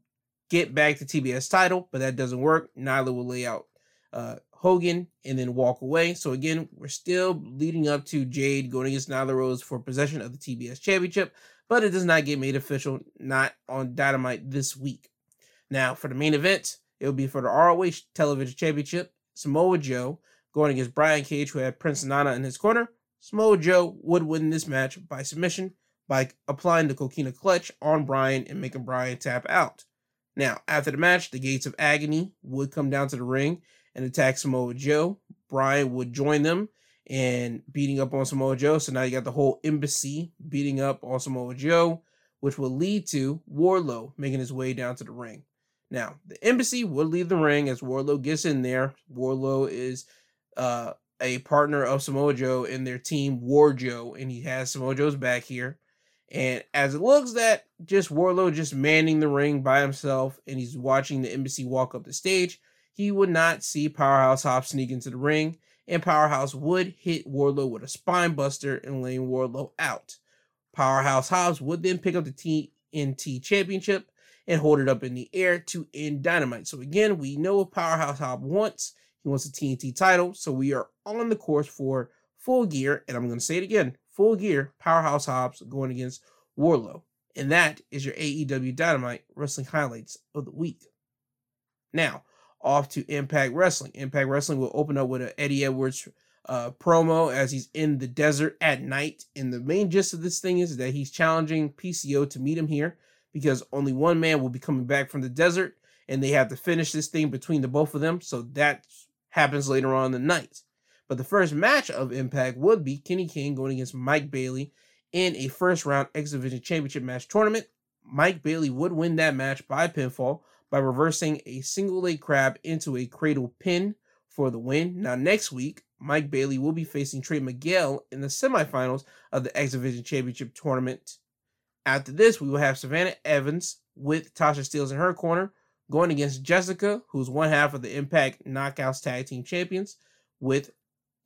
get back the TBS title, but that doesn't work. Nyla will lay out uh, Hogan and then walk away. So again, we're still leading up to Jade going against Nyla Rose for possession of the TBS championship, but it does not get made official, not on Dynamite this week. Now, for the main event, it will be for the ROH Television Championship. Samoa Joe going against Brian Cage, who had Prince Nana in his corner. Samoa Joe would win this match by submission by applying the Coquina clutch on Brian and making Brian tap out. Now, after the match, the Gates of Agony would come down to the ring and attack Samoa Joe. Brian would join them and beating up on Samoa Joe. So now you got the whole embassy beating up on Samoa Joe, which will lead to Wardlow making his way down to the ring. Now, the embassy would leave the ring as Wardlow gets in there. Wardlow is uh, a partner of Samoa Joe in their team, War Joe, and he has Samoa Joe's back here. And as it looks that just Wardlow just manning the ring by himself and he's watching the embassy walk up the stage, he would not see Powerhouse Hobbs sneak into the ring, and Powerhouse would hit Wardlow with a spine buster and laying Wardlow out. Powerhouse Hobbs would then pick up the TNT championship and hold it up in the air to end Dynamite. So again, we know what Powerhouse Hobb wants. He wants a TNT title. So we are on the course for full gear. And I'm going to say it again full gear Powerhouse Hobbs going against Wardlow. And that is your AEW Dynamite wrestling highlights of the week. Now, off to Impact Wrestling. Impact Wrestling will open up with an Eddie Edwards uh, promo as he's in the desert at night. And the main gist of this thing is that he's challenging PCO to meet him here because only one man will be coming back from the desert and they have to finish this thing between the both of them. So that happens later on in the night. But the first match of Impact would be Kenny King going against Mike Bailey in a first round X Division Championship match tournament. Mike Bailey would win that match by pinfall by reversing a single leg crab into a cradle pin for the win. Now, next week, Mike Bailey will be facing Trey Miguel in the semifinals of the X Division Championship tournament. After this, we will have Savannah Evans with Tasha Steelz in her corner going against Jessica, who's one half of the Impact Knockouts Tag Team Champions, with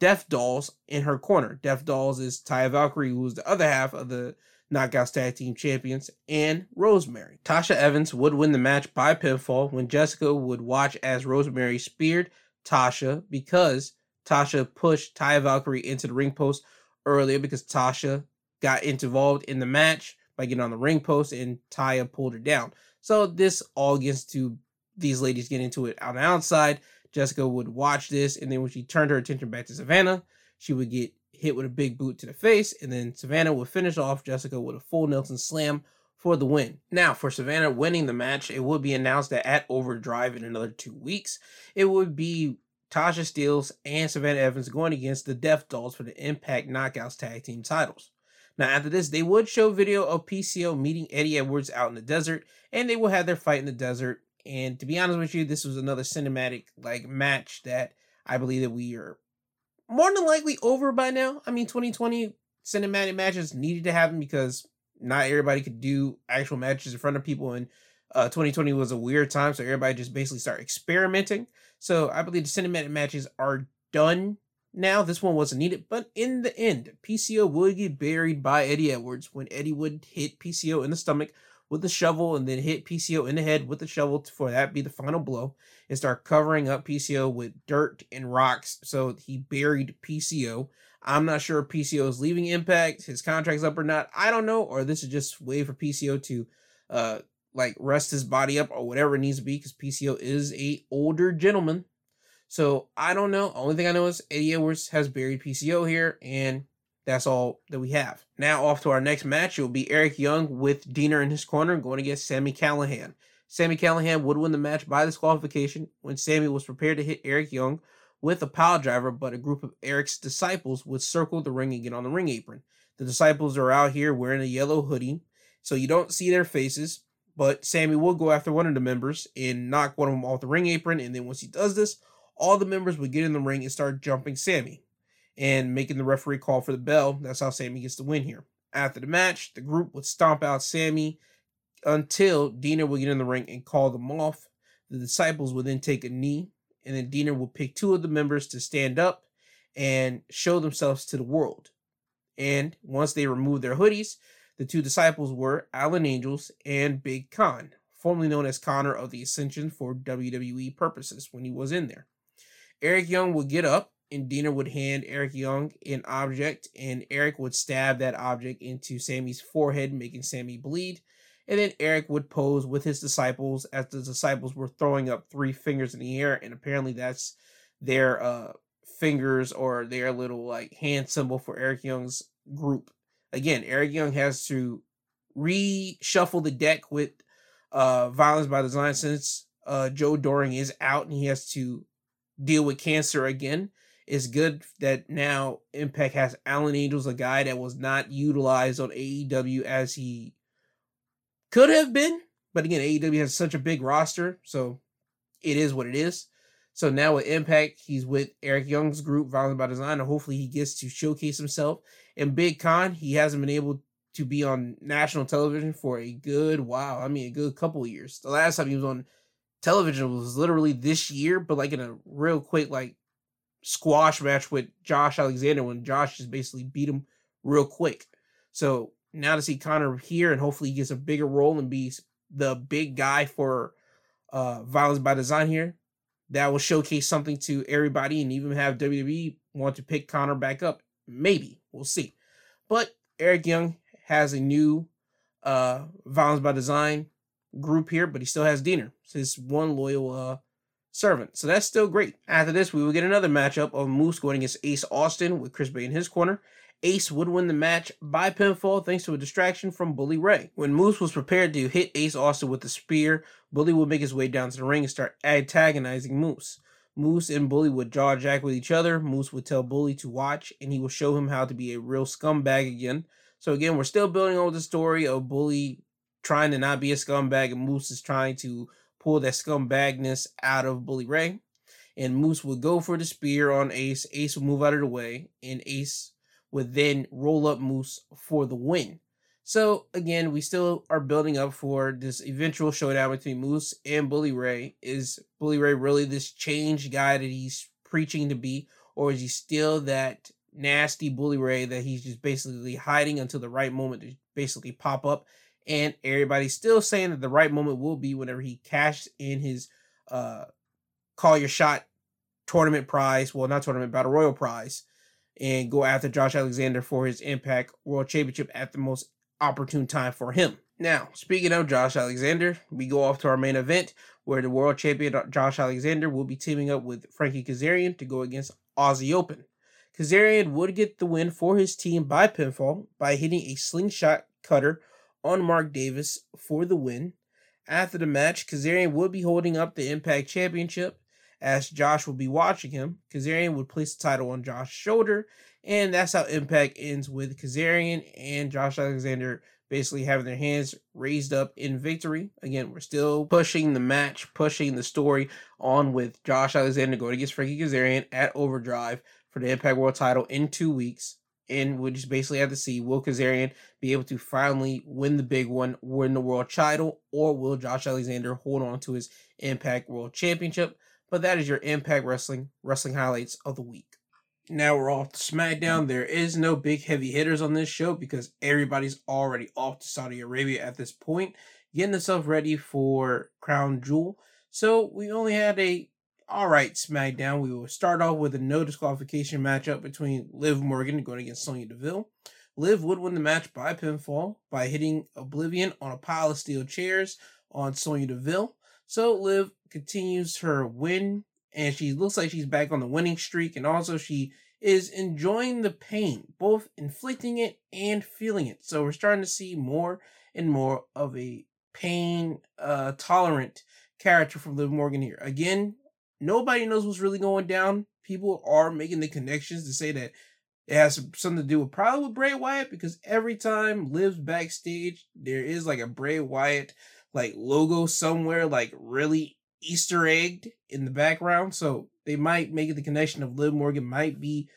Death Dolls in her corner. Death Dolls is Taya Valkyrie, who's the other half of the Knockouts Tag Team Champions, and Rosemary. Tasha Evans would win the match by pinfall when Jessica would watch as Rosemary speared Tasha because Tasha pushed Taya Valkyrie into the ring post earlier because Tasha got involved in the match by getting on the ring post and Taya pulled her down. So this all gets to these ladies getting into it on the outside. Jessica would watch this, and then when she turned her attention back to Savannah, she would get hit with a big boot to the face, and then Savannah would finish off Jessica with a full Nelson slam for the win. Now, for Savannah winning the match, it would be announced that at Overdrive in another two weeks, it would be Tasha Steelz and Savannah Evans going against the Death Dolls for the Impact Knockouts Tag Team titles. Now, after this, they would show video of PCO meeting Eddie Edwards out in the desert, and they will have their fight in the desert. And to be honest with you, this was another cinematic like match that I believe that we are more than likely over by now. I mean, 2020 cinematic matches needed to happen because not everybody could do actual matches in front of people, and uh, 2020 was a weird time, so everybody just basically started experimenting. So I believe the cinematic matches are done now. This one wasn't needed, but in the end, PCO would get buried by Eddie Edwards when Eddie would hit PCO in the stomach with the shovel and then hit PCO in the head with the shovel for that be the final blow and start covering up PCO with dirt and rocks. So he buried PCO. I'm not sure PCO is leaving Impact, his contract's up or not. I don't know, or this is just way for PCO to uh like rest his body up or whatever it needs to be because PCO is a older gentleman. So I don't know. Only thing I know is Eddie Edwards has buried PCO here, and that's all that we have. Now off to our next match. It will be Eric Young with Deaner in his corner going against Sami Callihan. Sami Callihan would win the match by disqualification when Sami was prepared to hit Eric Young with a pile driver, but a group of Eric's disciples would circle the ring and get on the ring apron. The disciples are out here wearing a yellow hoodie, so you don't see their faces, but Sami will go after one of the members and knock one of them off the ring apron, and then once he does this, all the members would get in the ring and start jumping Sami and making the referee call for the bell. That's how Sami gets the win here. After the match, the group would stomp out Sami until Deaner would get in the ring and call them off. The disciples would then take a knee, and then Deaner would pick two of the members to stand up and show themselves to the world. And once they removed their hoodies, the two disciples were Alan Angels and Big Kon, formerly known as Konnor of the Ascension for WWE purposes when he was in there. Eric Young would get up and Deaner would hand Eric Young an object, and Eric would stab that object into Sami's forehead, making Sami bleed. And then Eric would pose with his disciples as the disciples were throwing up three fingers in the air, and apparently that's their uh, fingers or their little like hand symbol for Eric Young's group. Again, Eric Young has to reshuffle the deck with uh, Violence by Design since uh, Joe Doering is out and he has to deal with cancer again. It's good that now Impact has Alan Angels, a guy that was not utilized on AEW as he could have been. But again, AEW has such a big roster, so it is what it is. So now with Impact, he's with Eric Young's group, Violent by Design, and hopefully he gets to showcase himself. And Big Kon, he hasn't been able to be on national television for a good while. I mean, a good couple years. The last time he was on television was literally this year, but like in a real quick, like squash match with Josh Alexander when Josh just basically beat him real quick. So now to see Konnor here and hopefully he gets a bigger role and be the big guy for uh Violence by Design here. That will showcase something to everybody and even have WWE want to pick Konnor back up. Maybe. We'll see. But Eric Young has a new uh Violence by Design group here, but he still has Deaner, his one loyal uh servant. So that's still great. After this, we will get another matchup of Moose going against Ace Austin with Chris Bey in his corner. Ace would win the match by pinfall thanks to a distraction from Bully Ray. When Moose was prepared to hit Ace Austin with the spear, Bully would make his way down to the ring and start antagonizing Moose. Moose and Bully would jaw jack with each other. Moose would tell Bully to watch, and he would show him how to be a real scumbag again. So again, we're still building on the story of Bully trying to not be a scumbag, and Moose is trying to pull that scumbagness out of Bully Ray. And Moose would go for the spear on Ace. Ace would move out of the way, and Ace would then roll up Moose for the win. So again, we still are building up for this eventual showdown between Moose and Bully Ray. Is Bully Ray really this changed guy that he's preaching to be, or is he still that nasty Bully Ray that he's just basically hiding until the right moment to basically pop up? And everybody's still saying that the right moment will be whenever he cashes in his uh call your shot tournament prize, well not tournament battle royal prize and go after Josh Alexander for his Impact World Championship at the most opportune time for him. Now, speaking of Josh Alexander, we go off to our main event where the world champion Josh Alexander will be teaming up with Frankie Kazarian to go against Aussie Open. Kazarian would get the win for his team by pinfall by hitting a slingshot cutter on Mark Davis for the win. After the match, Kazarian would be holding up the Impact Championship as Josh would be watching him. Kazarian would place the title on Josh's shoulder, and that's how Impact ends with Kazarian and Josh Alexander basically having their hands raised up in victory. Again, we're still pushing the match, pushing the story on with Josh Alexander going against Frankie Kazarian at Overdrive for the Impact World title in two weeks. And we just basically have to see will Kazarian be able to finally win the big one, win the world title, or will Josh Alexander hold on to his Impact World Championship? But that is your Impact Wrestling wrestling highlights of the week. Now we're off to SmackDown. There is no big heavy hitters on this show because everybody's already off to Saudi Arabia at this point, getting themselves ready for Crown Jewel. So we only had a all right SmackDown. We will start off with a no disqualification matchup between Liv Morgan going against Sonya Deville. Liv would win the match by pinfall by hitting Oblivion on a pile of steel chairs on Sonya Deville. So Liv continues her win and she looks like she's back on the winning streak and also she is enjoying the pain, both inflicting it and feeling it. So we're starting to see more and more of a pain uh tolerant character from Liv Morgan here. Again, nobody knows what's really going down. People are making the connections to say that it has something to do with probably with Bray Wyatt because every time Liv's backstage, there is like a Bray Wyatt like logo somewhere, like really Easter egged in the background. So they might make the connection of Liv Morgan might be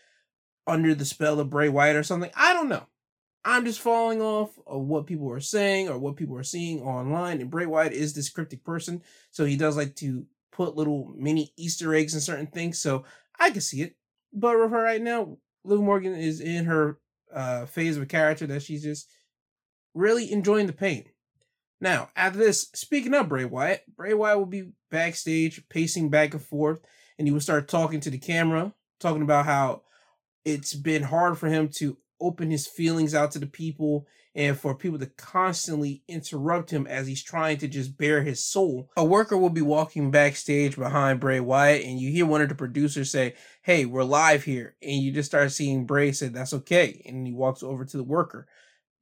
under the spell of Bray Wyatt or something. I don't know. I'm just falling off of what people are saying or what people are seeing online. And Bray Wyatt is this cryptic person, so he does like to put little mini Easter eggs in certain things. So I can see it. But right now, Liv Morgan is in her uh, phase of a character that she's just really enjoying the pain. Now, after this, speaking of Bray Wyatt, Bray Wyatt will be backstage, pacing back and forth, and he will start talking to the camera, talking about how it's been hard for him to open his feelings out to the people and for people to constantly interrupt him as he's trying to just bare his soul. A worker will be walking backstage behind Bray Wyatt, and you hear one of the producers say, Hey, we're live here. And you just start seeing Bray say, That's okay. And he walks over to the worker.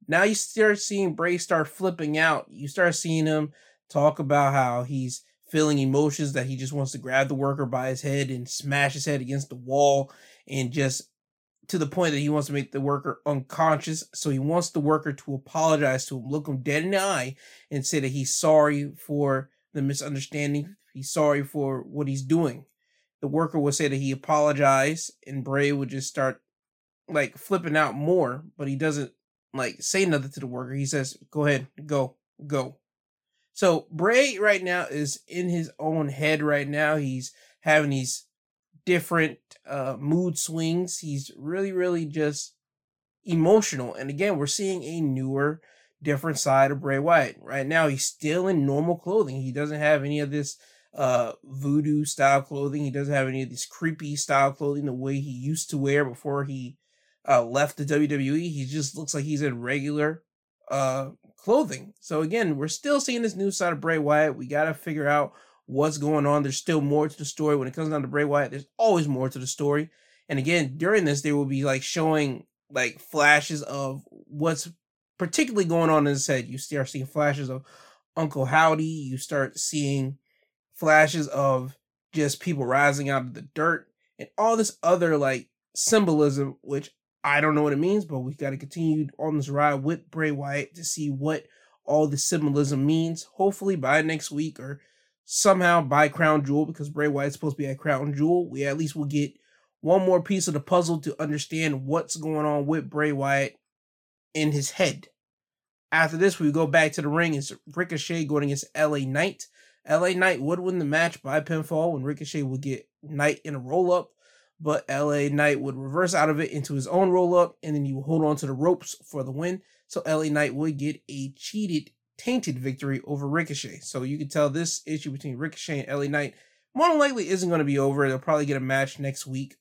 Now you start seeing Bray start flipping out. You start seeing him talk about how he's feeling emotions that he just wants to grab the worker by his head and smash his head against the wall and just to the point that he wants to make the worker unconscious. So he wants the worker to apologize to him, look him dead in the eye, and say that he's sorry for the misunderstanding. He's sorry for what he's doing. The worker will say that he apologized, and Bray would just start like flipping out more, but he doesn't like say nothing to the worker. He says, "Go ahead, go, go." So Bray right now is in his own head. Right now, he's having these different uh, mood swings. He's really, really just emotional. And again, we're seeing a newer different side of Bray Wyatt. Right now, he's still in normal clothing. He doesn't have any of this uh voodoo style clothing. He doesn't have any of this creepy style clothing the way he used to wear before he uh left the WWE. He just looks like he's in regular uh clothing. So again, we're still seeing this new side of Bray Wyatt. We got to figure out what's going on. There's still more to the story when it comes down to Bray Wyatt. There's always more to the story. And again, during this, they will be like showing like flashes of what's particularly going on in his head. You start seeing flashes of Uncle Howdy. You start seeing flashes of just people rising out of the dirt and all this other like symbolism, which I don't know what it means, but we've got to continue on this ride with Bray Wyatt to see what all the symbolism means. Hopefully by next week or somehow by Crown Jewel, because Bray Wyatt's supposed to be at Crown Jewel, we at least will get one more piece of the puzzle to understand what's going on with Bray Wyatt in his head. After this, we go back to the ring. It's Ricochet going against LA Knight. LA Knight would win the match by pinfall when Ricochet would get Knight in a roll up, but LA Knight would reverse out of it into his own roll up, and then you hold on to the ropes for the win. So LA Knight would get a cheated, tainted victory over Ricochet. So you can tell this issue between Ricochet and LA Knight more than likely isn't going to be over. They'll probably get a match next week.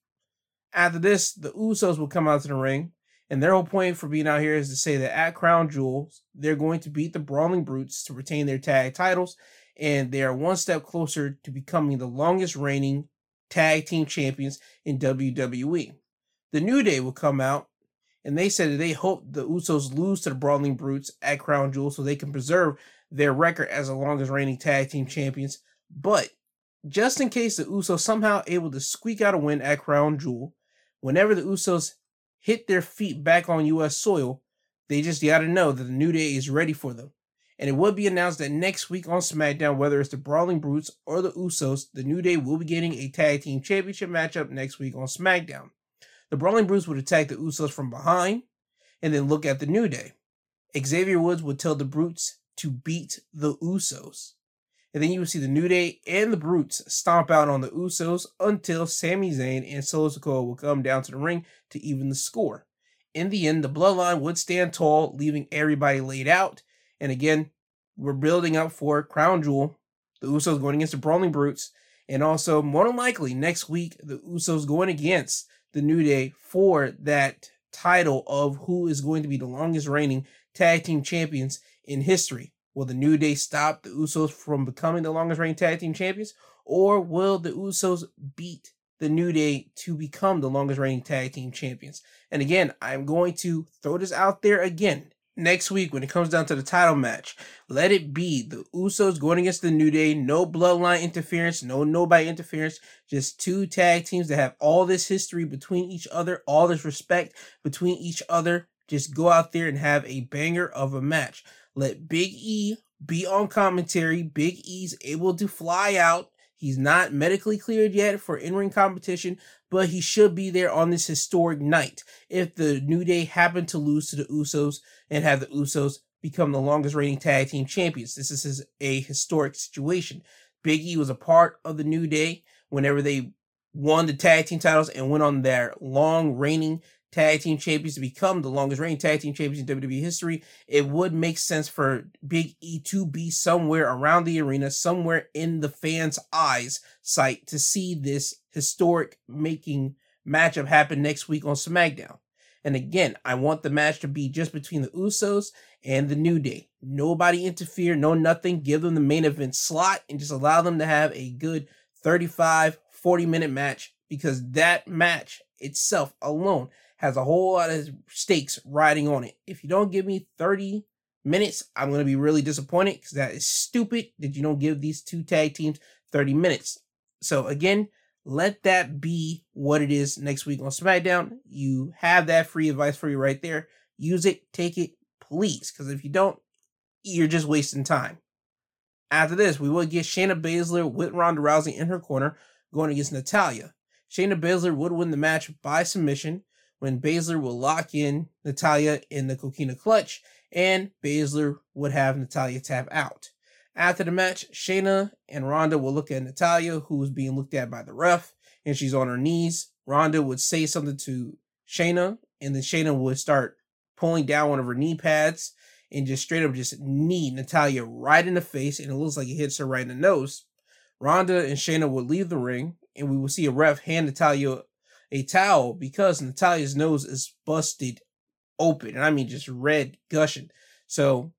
After this, the Usos will come out to the ring. And their whole point for being out here is to say that at Crown Jewels, they're going to beat the Brawling Brutes to retain their tag titles and they are one step closer to becoming the longest reigning tag team champions in WWE. The New Day will come out, and they said they hope the Usos lose to the Brawling Brutes at Crown Jewel so they can preserve their record as the longest reigning tag team champions. But just in case the Usos somehow able to squeak out a win at Crown Jewel, whenever the Usos hit their feet back on US soil, they just gotta know that the New Day is ready for them and it will be announced that next week on SmackDown, whether it's the Brawling Brutes or the Usos, the New Day will be getting a tag team championship matchup next week on SmackDown. The Brawling Brutes would attack the Usos from behind and then look at the New Day. Xavier Woods would tell the Brutes to beat the Usos. And then you would see the New Day and the Brutes stomp out on the Usos until Sami Zayn and Solo Sikoa will come down to the ring to even the score. In the end, the Bloodline would stand tall, leaving everybody laid out, and again, we're building up for Crown Jewel. The Usos going against the Brawling Brutes. And also, more than likely, next week, the Usos going against the New Day for that title of who is going to be the longest reigning tag team champions in history. Will the New Day stop the Usos from becoming the longest reigning tag team champions? Or will the Usos beat the New Day to become the longest reigning tag team champions? And again, I'm going to throw this out there again next week when it comes down to the title match, let it be the Usos going against the New Day. No bloodline interference, no nobody interference. Just two tag teams that have all this history between each other, all this respect between each other. Just go out there and have a banger of a match. Let Big E be on commentary. Big E's able to fly out. He's not medically cleared yet for in ring competition, but he should be there on this historic night. If the New Day happen to lose to the Usos and have the Usos become the longest reigning tag team champions, this is a historic situation. Big E was a part of the New Day whenever they won the tag team titles and went on their long reigning tag team champions to become the longest reigning tag team champions in WWE history, it would make sense for Big E to be somewhere around the arena, somewhere in the fans' eyes sight to see this historic making matchup happen next week on SmackDown. And again, I want the match to be just between the Usos and the New Day. Nobody interfere, no nothing. Give them the main event slot and just allow them to have a good 35, 40 minute match because that match itself alone has a whole lot of stakes riding on it. If you don't give me 30 minutes, I'm going to be really disappointed because that is stupid that you don't give these two tag teams 30 minutes. So again, let that be what it is next week on SmackDown. You have that free advice for you right there. Use it, take it, please. Because if you don't, you're just wasting time. After this, we will get Shayna Baszler with Ronda Rousey in her corner going against Natalya. Shayna Baszler would win the match by submission when Baszler will lock in Natalya in the Coquina clutch, and Baszler would have Natalya tap out. After the match, Shayna and Ronda will look at Natalya, who is being looked at by the ref, and she's on her knees. Ronda would say something to Shayna, and then Shayna would start pulling down one of her knee pads, and just straight up just knee Natalya right in the face, and it looks like it hits her right in the nose. Ronda and Shayna would leave the ring, and we will see a ref hand Natalya a towel because Natalya's nose is busted open, and I mean just red gushing. So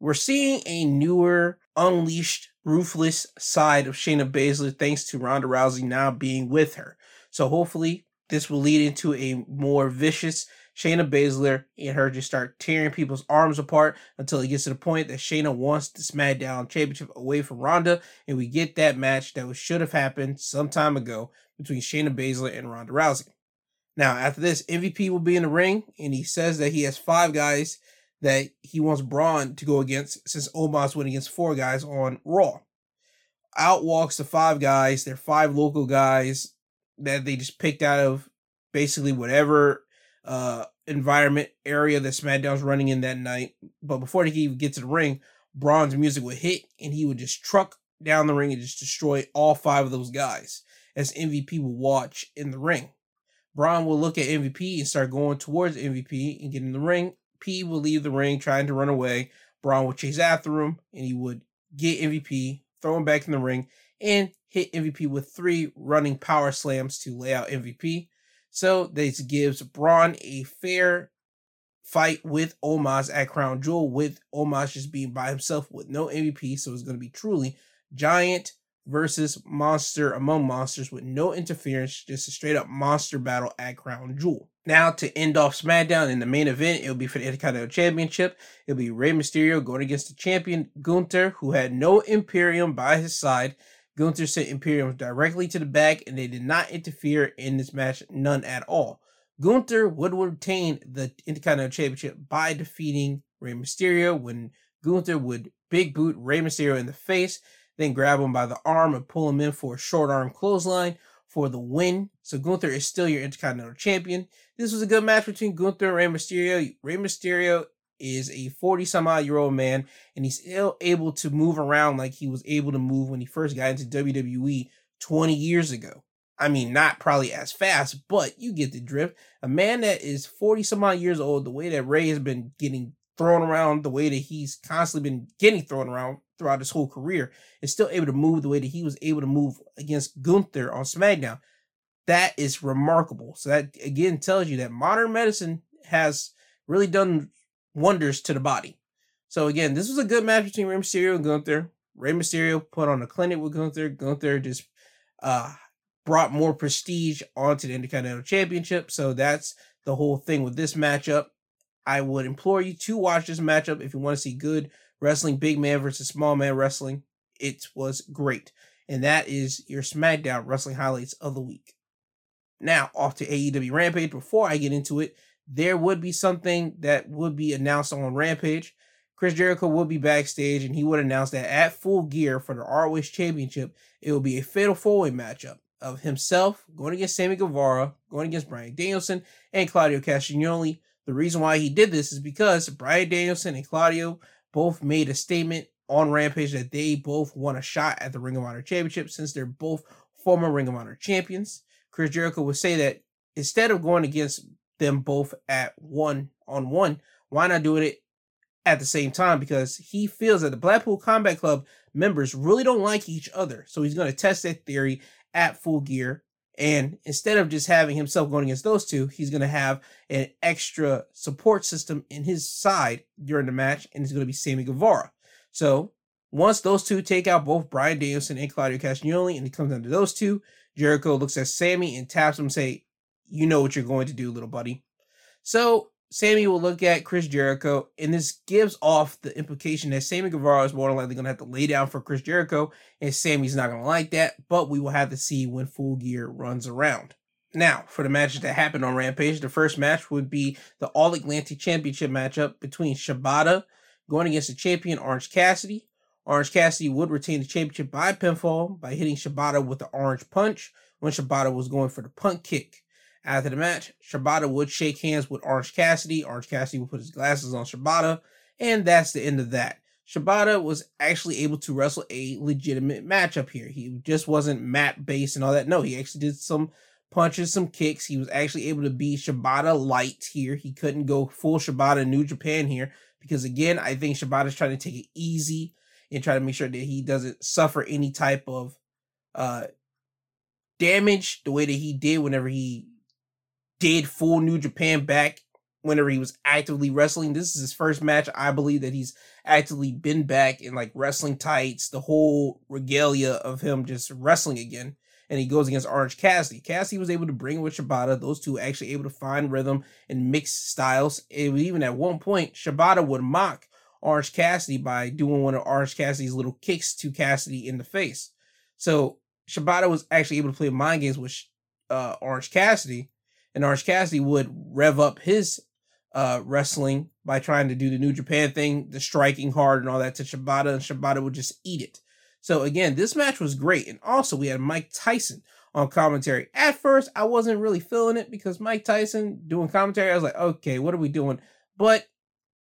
we're seeing a newer, unleashed, ruthless side of Shayna Baszler thanks to Ronda Rousey now being with her. So hopefully this will lead into a more vicious Shayna Baszler and her just start tearing people's arms apart until it gets to the point that Shayna wants the SmackDown Championship away from Ronda, and we get that match that should have happened some time ago between Shayna Baszler and Ronda Rousey. Now, after this, MVP will be in the ring, and he says that he has five guys that he wants Braun to go against since Omos went against four guys on Raw. Out walks the five guys. They're five local guys that they just picked out of basically whatever uh, environment area that SmackDown's running in that night. But before he even get to the ring, Braun's music would hit and he would just truck down the ring and just destroy all five of those guys as MVP will watch in the ring. Braun will look at MVP and start going towards MVP and get in the ring. P will leave the ring trying to run away. Braun will chase after him and he would get MVP, throw him back in the ring, and hit MVP with three running power slams to lay out MVP. So this gives Braun a fair fight with Omos at Crown Jewel, with Omos just being by himself with no MVP. So it's going to be truly giant versus monster among monsters with no interference, just a straight up monster battle at Crown Jewel. Now to end off SmackDown in the main event, it'll be for the Intercontinental Championship. It'll be Rey Mysterio going against the champion Gunther, who had no Imperium by his side. Gunther sent Imperium directly to the back, and they did not interfere in this match, none at all. Gunther would retain the Intercontinental Championship by defeating Rey Mysterio when Gunther would big boot Rey Mysterio in the face, then grab him by the arm and pull him in for a short arm clothesline for the win. So Gunther is still your Intercontinental Champion. This was a good match between Gunther and Rey Mysterio. Rey Mysterio is a 40 some odd year old man and he's still able to move around like he was able to move when he first got into WWE 20 years ago. I mean, not probably as fast, but you get the drift. A man that is 40 some odd years old, the way that Rey has been getting thrown around, the way that he's constantly been getting thrown around throughout his whole career, is still able to move the way that he was able to move against Gunther on SmackDown. That is remarkable. So that again tells you that modern medicine has really done wonders to the body. So again, this was a good match between Rey Mysterio and Gunther. Rey Mysterio put on a clinic with Gunther. Gunther just uh, brought more prestige onto the Intercontinental Championship. So that's the whole thing with this matchup. I would implore you to watch this matchup if you want to see good wrestling, big man versus small man wrestling. It was great. And that is your SmackDown wrestling highlights of the week. Now, off to AEW Rampage. Before I get into it, there would be something that would be announced on Rampage. Chris Jericho would be backstage and he would announce that at full gear for the ROH Championship, it will be a fatal four way matchup of himself going against Sammy Guevara, going against Bryan Danielson, and Claudio Castagnoli. The reason why he did this is because Bryan Danielson and Claudio both made a statement on Rampage that they both want a shot at the Ring of Honor Championship since they're both former Ring of Honor champions. Chris Jericho would say that instead of going against them both at one on one. Why not do it at the same time? Because he feels that the Blackpool Combat Club members really don't like each other. So he's going to test that theory at full gear. And instead of just having himself going against those two, he's going to have an extra support system in his side during the match, and it's going to be Sammy Guevara. So once those two take out both Bryan Danielson and Claudio Castagnoli, and it comes down to those two, Jericho looks at Sammy and taps him, say, you know what you're going to do, little buddy. So Sammy will look at Chris Jericho, and this gives off the implication that Sammy Guevara is more than likely going to have to lay down for Chris Jericho, and Sammy's not going to like that, but we will have to see when Full Gear runs around. Now, for the matches that happened on Rampage, the first match would be the All Atlantic Championship matchup between Shibata going against the champion Orange Cassidy. Orange Cassidy would retain the championship by pinfall by hitting Shibata with the orange punch when Shibata was going for the punt kick. After the match, Shibata would shake hands with Orange Cassidy. Orange Cassidy would put his glasses on Shibata, and that's the end of that. Shibata was actually able to wrestle a legitimate matchup here. He just wasn't mat based and all that. No, he actually did some punches, some kicks. He was actually able to be Shibata light here. He couldn't go full Shibata New Japan here because again, I think Shibata's trying to take it easy and try to make sure that he doesn't suffer any type of uh damage the way that he did whenever he did full New Japan back whenever he was actively wrestling. This is his first match, I believe, that he's actively been back in like wrestling tights, the whole regalia of him just wrestling again. And he goes against Orange Cassidy. Cassidy was able to bring with Shibata. Those two actually able to find rhythm and mix styles. It was even at one point, Shibata would mock Orange Cassidy by doing one of Orange Cassidy's little kicks to Cassidy in the face. So Shibata was actually able to play mind games with uh, Orange Cassidy, and Orange Cassidy would rev up his uh, wrestling by trying to do the New Japan thing, the striking hard and all that to Shibata, and Shibata would just eat it. So again, this match was great. And also we had Mike Tyson on commentary. At first, I wasn't really feeling it because Mike Tyson doing commentary, I was like, okay, what are we doing? But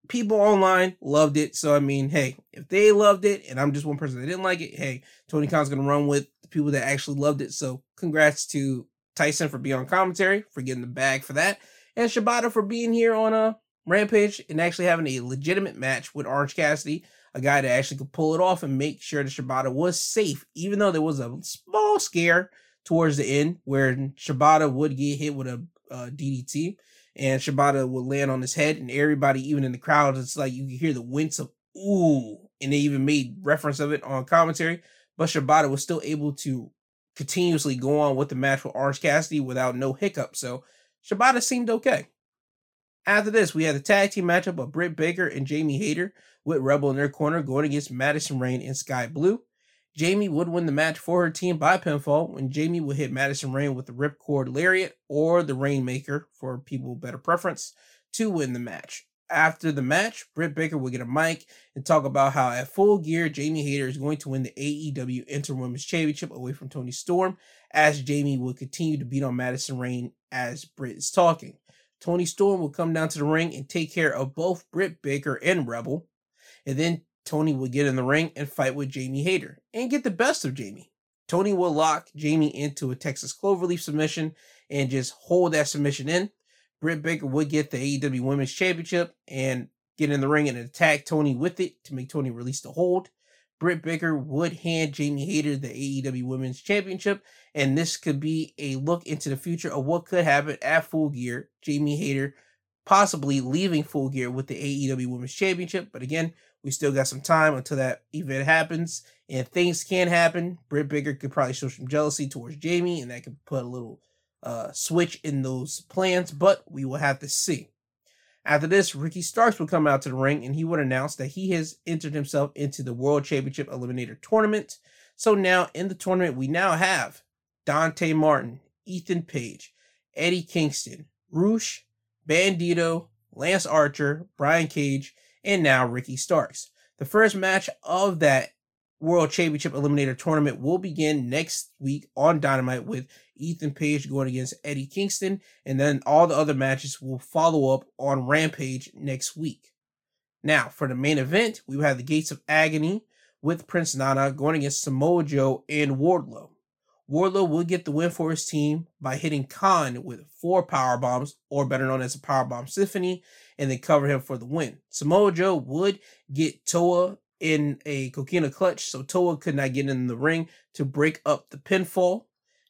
people online loved it. So I mean, hey, if they loved it and I'm just one person that didn't like it, hey, Tony Khan's gonna run with the people that actually loved it. So congrats to Tyson for being on commentary, for getting the bag for that and Shibata for being here on a Rampage and actually having a legitimate match with Orange Cassidy, a guy that actually could pull it off and make sure that Shibata was safe, even though there was a small scare towards the end where Shibata would get hit with a uh, DDT and Shibata would land on his head, and everybody, even in the crowd, it's like you could hear the wince of ooh, and they even made reference of it on commentary. But Shibata was still able to continuously go on with the match with Orange Cassidy without no hiccup. So Shibata seemed okay. After this, we had a tag team matchup of Britt Baker and Jamie Hayter with Rebel in their corner going against Madison Rayne and Sky Blue. Jamie would win the match for her team by pinfall when Jamie would hit Madison Rayne with the Ripcord Lariat or the Rainmaker for people better preference to win the match. After the match, Britt Baker will get a mic and talk about how at full gear, Jamie Hayter is going to win the AEW Interim Women's Championship away from Toni Storm, as Jamie will continue to beat on Madison Rayne as Britt is talking. Toni Storm will come down to the ring and take care of both Britt Baker and Rebel. And then Toni will get in the ring and fight with Jamie Hayter and get the best of Jamie. Toni will lock Jamie into a Texas Cloverleaf submission and just hold that submission in. Britt Baker would get the AEW Women's Championship and get in the ring and attack Toni with it to make Toni release the hold. Britt Baker would hand Jamie Hayter the AEW Women's Championship, and this could be a look into the future of what could happen at Full Gear. Jamie Hayter possibly leaving Full Gear with the AEW Women's Championship, but again, we still got some time until that event happens, and things can happen. Britt Baker could probably show some jealousy towards Jamie, and that could put a little uh, switch in those plans, but we will have to see. After this, Ricky Starks would come out to the ring and he would announce that he has entered himself into the World Championship Eliminator Tournament. So now in the tournament, we now have Dante Martin, Ethan Page, Eddie Kingston, Rush, Bandito, Lance Archer, Brian Cage, and now Ricky Starks. The first match of that World Championship Eliminator Tournament will begin next week on Dynamite with Ethan Page going against Eddie Kingston, and then all the other matches will follow up on Rampage next week. Now, for the main event, we have the Gates of Agony with Prince Nana going against Samoa Joe and Wardlow. Wardlow will get the win for his team by hitting Kaun with four power bombs, or better known as a power bomb symphony, and then cover him for the win. Samoa Joe would get Toa in a coquina clutch, so Toa could not get in the ring to break up the pinfall.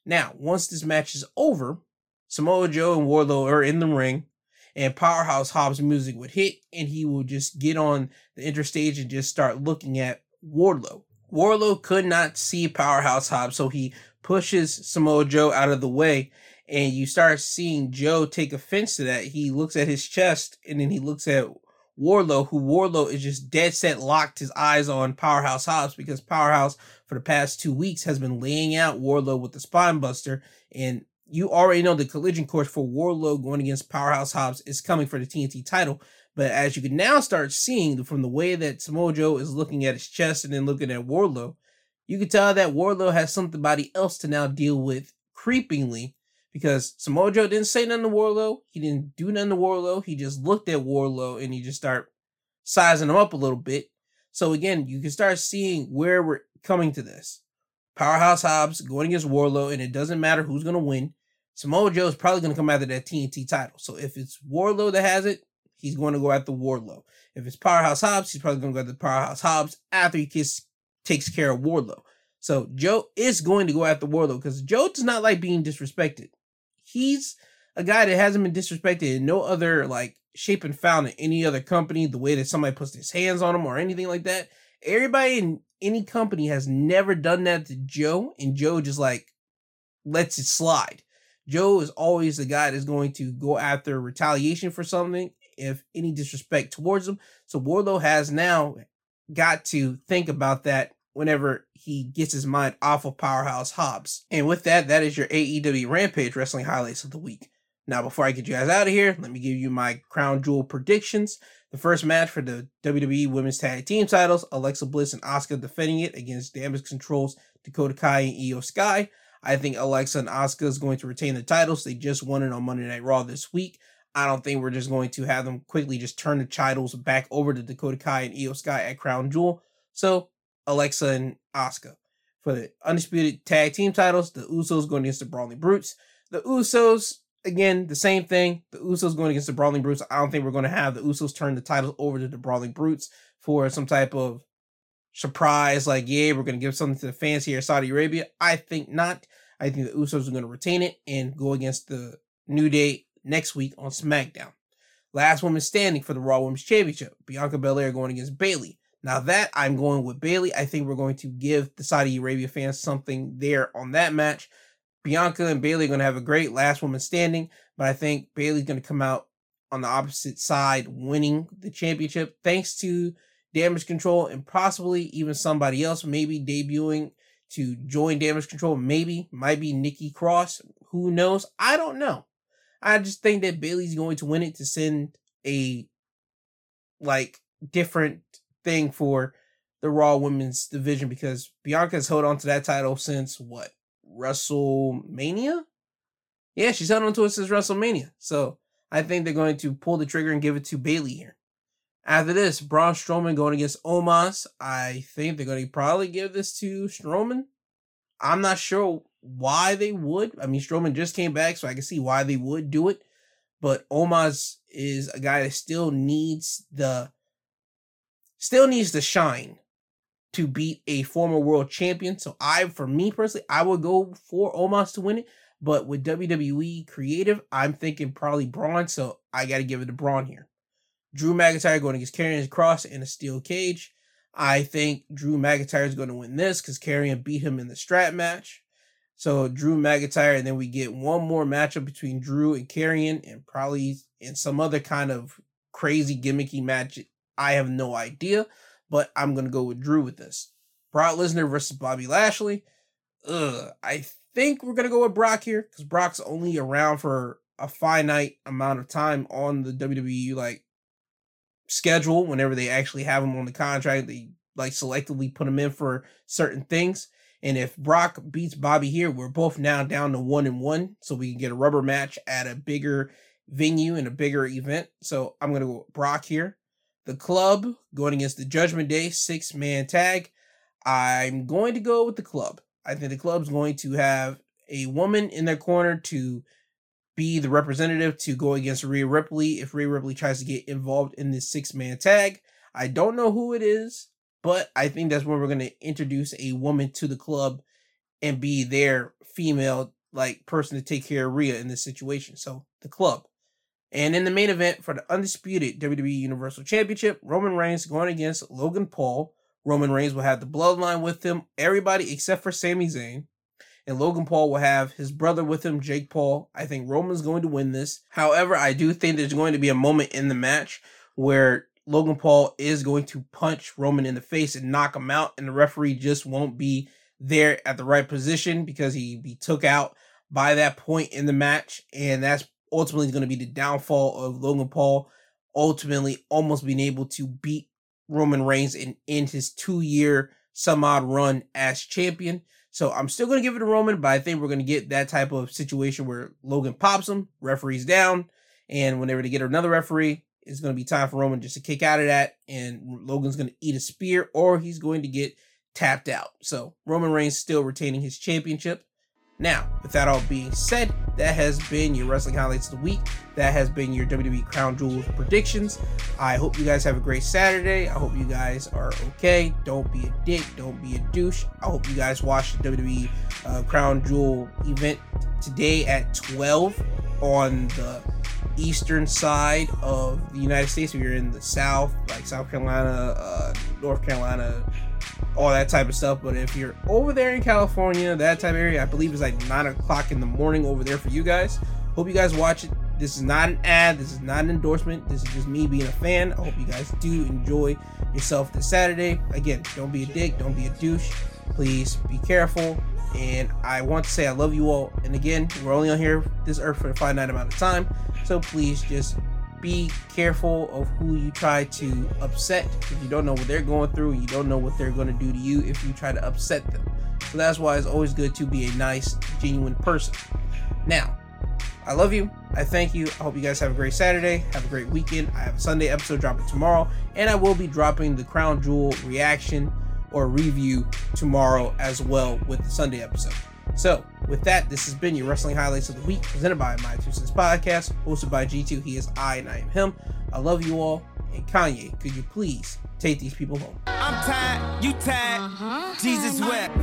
Now, once this match is over, Samoa Joe and Wardlow are in the ring, and Powerhouse Hobbs music would hit, and he will just get on the interstage and just start looking at Wardlow. Wardlow could not see Powerhouse Hobbs, so he pushes Samoa Joe out of the way, and you start seeing Joe take offense to that. He looks at his chest, and then he looks at Wardlow, who Wardlow is just dead set locked his eyes on Powerhouse Hobbs because Powerhouse for the past two weeks has been laying out Wardlow with the spine buster. And you already know the collision course for Wardlow going against Powerhouse Hobbs is coming for the TNT title. But as you can now start seeing from the way that Samoa Joe is looking at his chest and then looking at Wardlow, you can tell that Wardlow has somebody else to now deal with creepingly because Samoa Joe didn't say nothing to Wardlow. He didn't do nothing to Wardlow. He just looked at Wardlow and he just start sizing him up a little bit. So again, you can start seeing where we're coming to this. Powerhouse Hobbs going against Wardlow, and it doesn't matter who's gonna win. Samoa Joe is probably gonna come after that TNT title. So if it's Wardlow that has it, he's going to go after Wardlow. If it's Powerhouse Hobbs, he's probably going to go after Powerhouse Hobbs after he kiss, takes care of Wardlow. So Joe is going to go after Wardlow because Joe does not like being disrespected. He's a guy that hasn't been disrespected in no other like shape and found in any other company, the way that somebody puts his hands on him or anything like that. Everybody in any company has never done that to Joe, and Joe just like lets it slide. Joe is always the guy that's going to go after retaliation for something if any disrespect towards him. So Wardlow has now got to think about that whenever he gets his mind off of Powerhouse Hobbs. And with that, that is your AEW Rampage Wrestling highlights of the week. Now, before I get you guys out of here, let me give you my crown jewel predictions. The first match for the WWE Women's Tag Team titles, Alexa Bliss and Asuka defending it against Damage Control's Dakota Kai and Iyo Sky. I think Alexa and Asuka is going to retain the titles. They just won it on Monday Night Raw this week. I don't think we're just going to have them quickly just turn the titles back over to Dakota Kai and Iyo Sky at Crown Jewel. So Alexa and Asuka. For the undisputed tag team titles, the Usos going against the Brawling Brutes. The Usos, again, the same thing. The Usos going against the Brawling Brutes. I don't think we're going to have the Usos turn the titles over to the Brawling Brutes for some type of surprise, like, yeah, we're going to give something to the fans here in Saudi Arabia. I think not. I think the Usos are going to retain it and go against the New Day next week on SmackDown. Last woman standing for the Raw Women's Championship, Bianca Belair going against Bayley. Now that I'm going with Bayley, I think we're going to give the Saudi Arabia fans something there on that match. Bianca and Bayley are going to have a great last woman standing, but I think Bayley's going to come out on the opposite side winning the championship thanks to damage control and possibly even somebody else maybe debuting to join damage control. Maybe, might be Nikki Cross. Who knows? I don't know. I just think that bailey's going to win it to send a like different thing for the Raw Women's division because Bianca's held on to that title since what? WrestleMania? Yeah, she's held on to it since WrestleMania. So I think they're going to pull the trigger and give it to Bayley here. After this, Braun Strowman going against Omos. I think they're going to probably give this to Strowman. I'm not sure why they would. I mean, Strowman just came back, so I can see why they would do it. But Omos is a guy that still needs the still needs to shine to beat a former world champion. So I, for me personally, I would go for Omos to win it. But with WWE creative, I'm thinking probably Braun. So I got to give it to Braun here. Drew McIntyre going against Karrion Kross in a steel cage. I think Drew McIntyre is going to win this because Karrion beat him in the strap match. So Drew McIntyre, and then we get one more matchup between Drew and Karrion, and probably in some other kind of crazy gimmicky match I have no idea, but I'm gonna go with Drew with this. Brock Lesnar versus Bobby Lashley. Ugh, I think we're gonna go with Brock here because Brock's only around for a finite amount of time on the WWE like schedule. Whenever they actually have him on the contract, they like selectively put him in for certain things. And if Brock beats Bobby here, we're both now down to one and one, so we can get a rubber match at a bigger venue and a bigger event. So I'm gonna go Brock here. The club going against the Judgment Day six man tag. I'm going to go with the club. I think the club's going to have a woman in their corner to be the representative to go against Rhea Ripley if Rhea Ripley tries to get involved in this six man tag. I don't know who it is, but I think that's when we're going to introduce a woman to the club and be their female like person to take care of Rhea in this situation. So the club. And in the main event for the undisputed WWE Universal Championship, Roman Reigns going against Logan Paul. Roman Reigns will have the bloodline with him, everybody except for Sami Zayn. And Logan Paul will have his brother with him, Jake Paul. I think Roman's going to win this. However, I do think there's going to be a moment in the match where Logan Paul is going to punch Roman in the face and knock him out, and the referee just won't be there at the right position because he be took out by that point in the match, and that's ultimately is going to be the downfall of Logan Paul, ultimately almost being able to beat Roman Reigns in, in his two year some odd run as champion. So I'm still going to give it to Roman, but I think we're going to get that type of situation where Logan pops him, referee's down, and whenever they get another referee, it's going to be time for Roman just to kick out of that, and Logan's going to eat a spear or he's going to get tapped out. So Roman Reigns still retaining his championship. Now, with that all being said, that has been your wrestling highlights of the week. That has been your WWE Crown Jewel predictions. I hope you guys have a great Saturday. I hope you guys are okay. Don't be a dick. Don't be a douche. I hope you guys watch the WWE uh, Crown Jewel event today at 12 on the eastern side of the United States. If you're in the South, like South Carolina, uh, North Carolina, all that type of stuff. But if you're over there in California, that type of area, I believe it's like nine o'clock in the morning over there for you guys. Hope you guys watch it. This is not an ad. This is not an endorsement. This is just me being a fan. I hope you guys do enjoy yourself this Saturday. Again, don't be a dick. Don't be a douche. Please be careful. And I want to say I love you all. And again, we're only on here this earth for a finite amount of time. So please just be careful of who you try to upset if you don't know what they're going through you don't know what they're going to do to you if you try to upset them. So that's why it's always good to be a nice, genuine person. Now, I love you. I thank you. I hope you guys have a great Saturday. Have a great weekend. I have a Sunday episode dropping tomorrow, and I will be dropping the Crown Jewel reaction or review tomorrow as well with the Sunday episode. So, with that, this has been your Wrestling Highlights of the Week, presented by My Two Cents Podcast, hosted by G2. He is I, and I am him. I love you all. And Kanye, could you please take these people home? I'm tired, you tired, uh-huh. Jesus wept.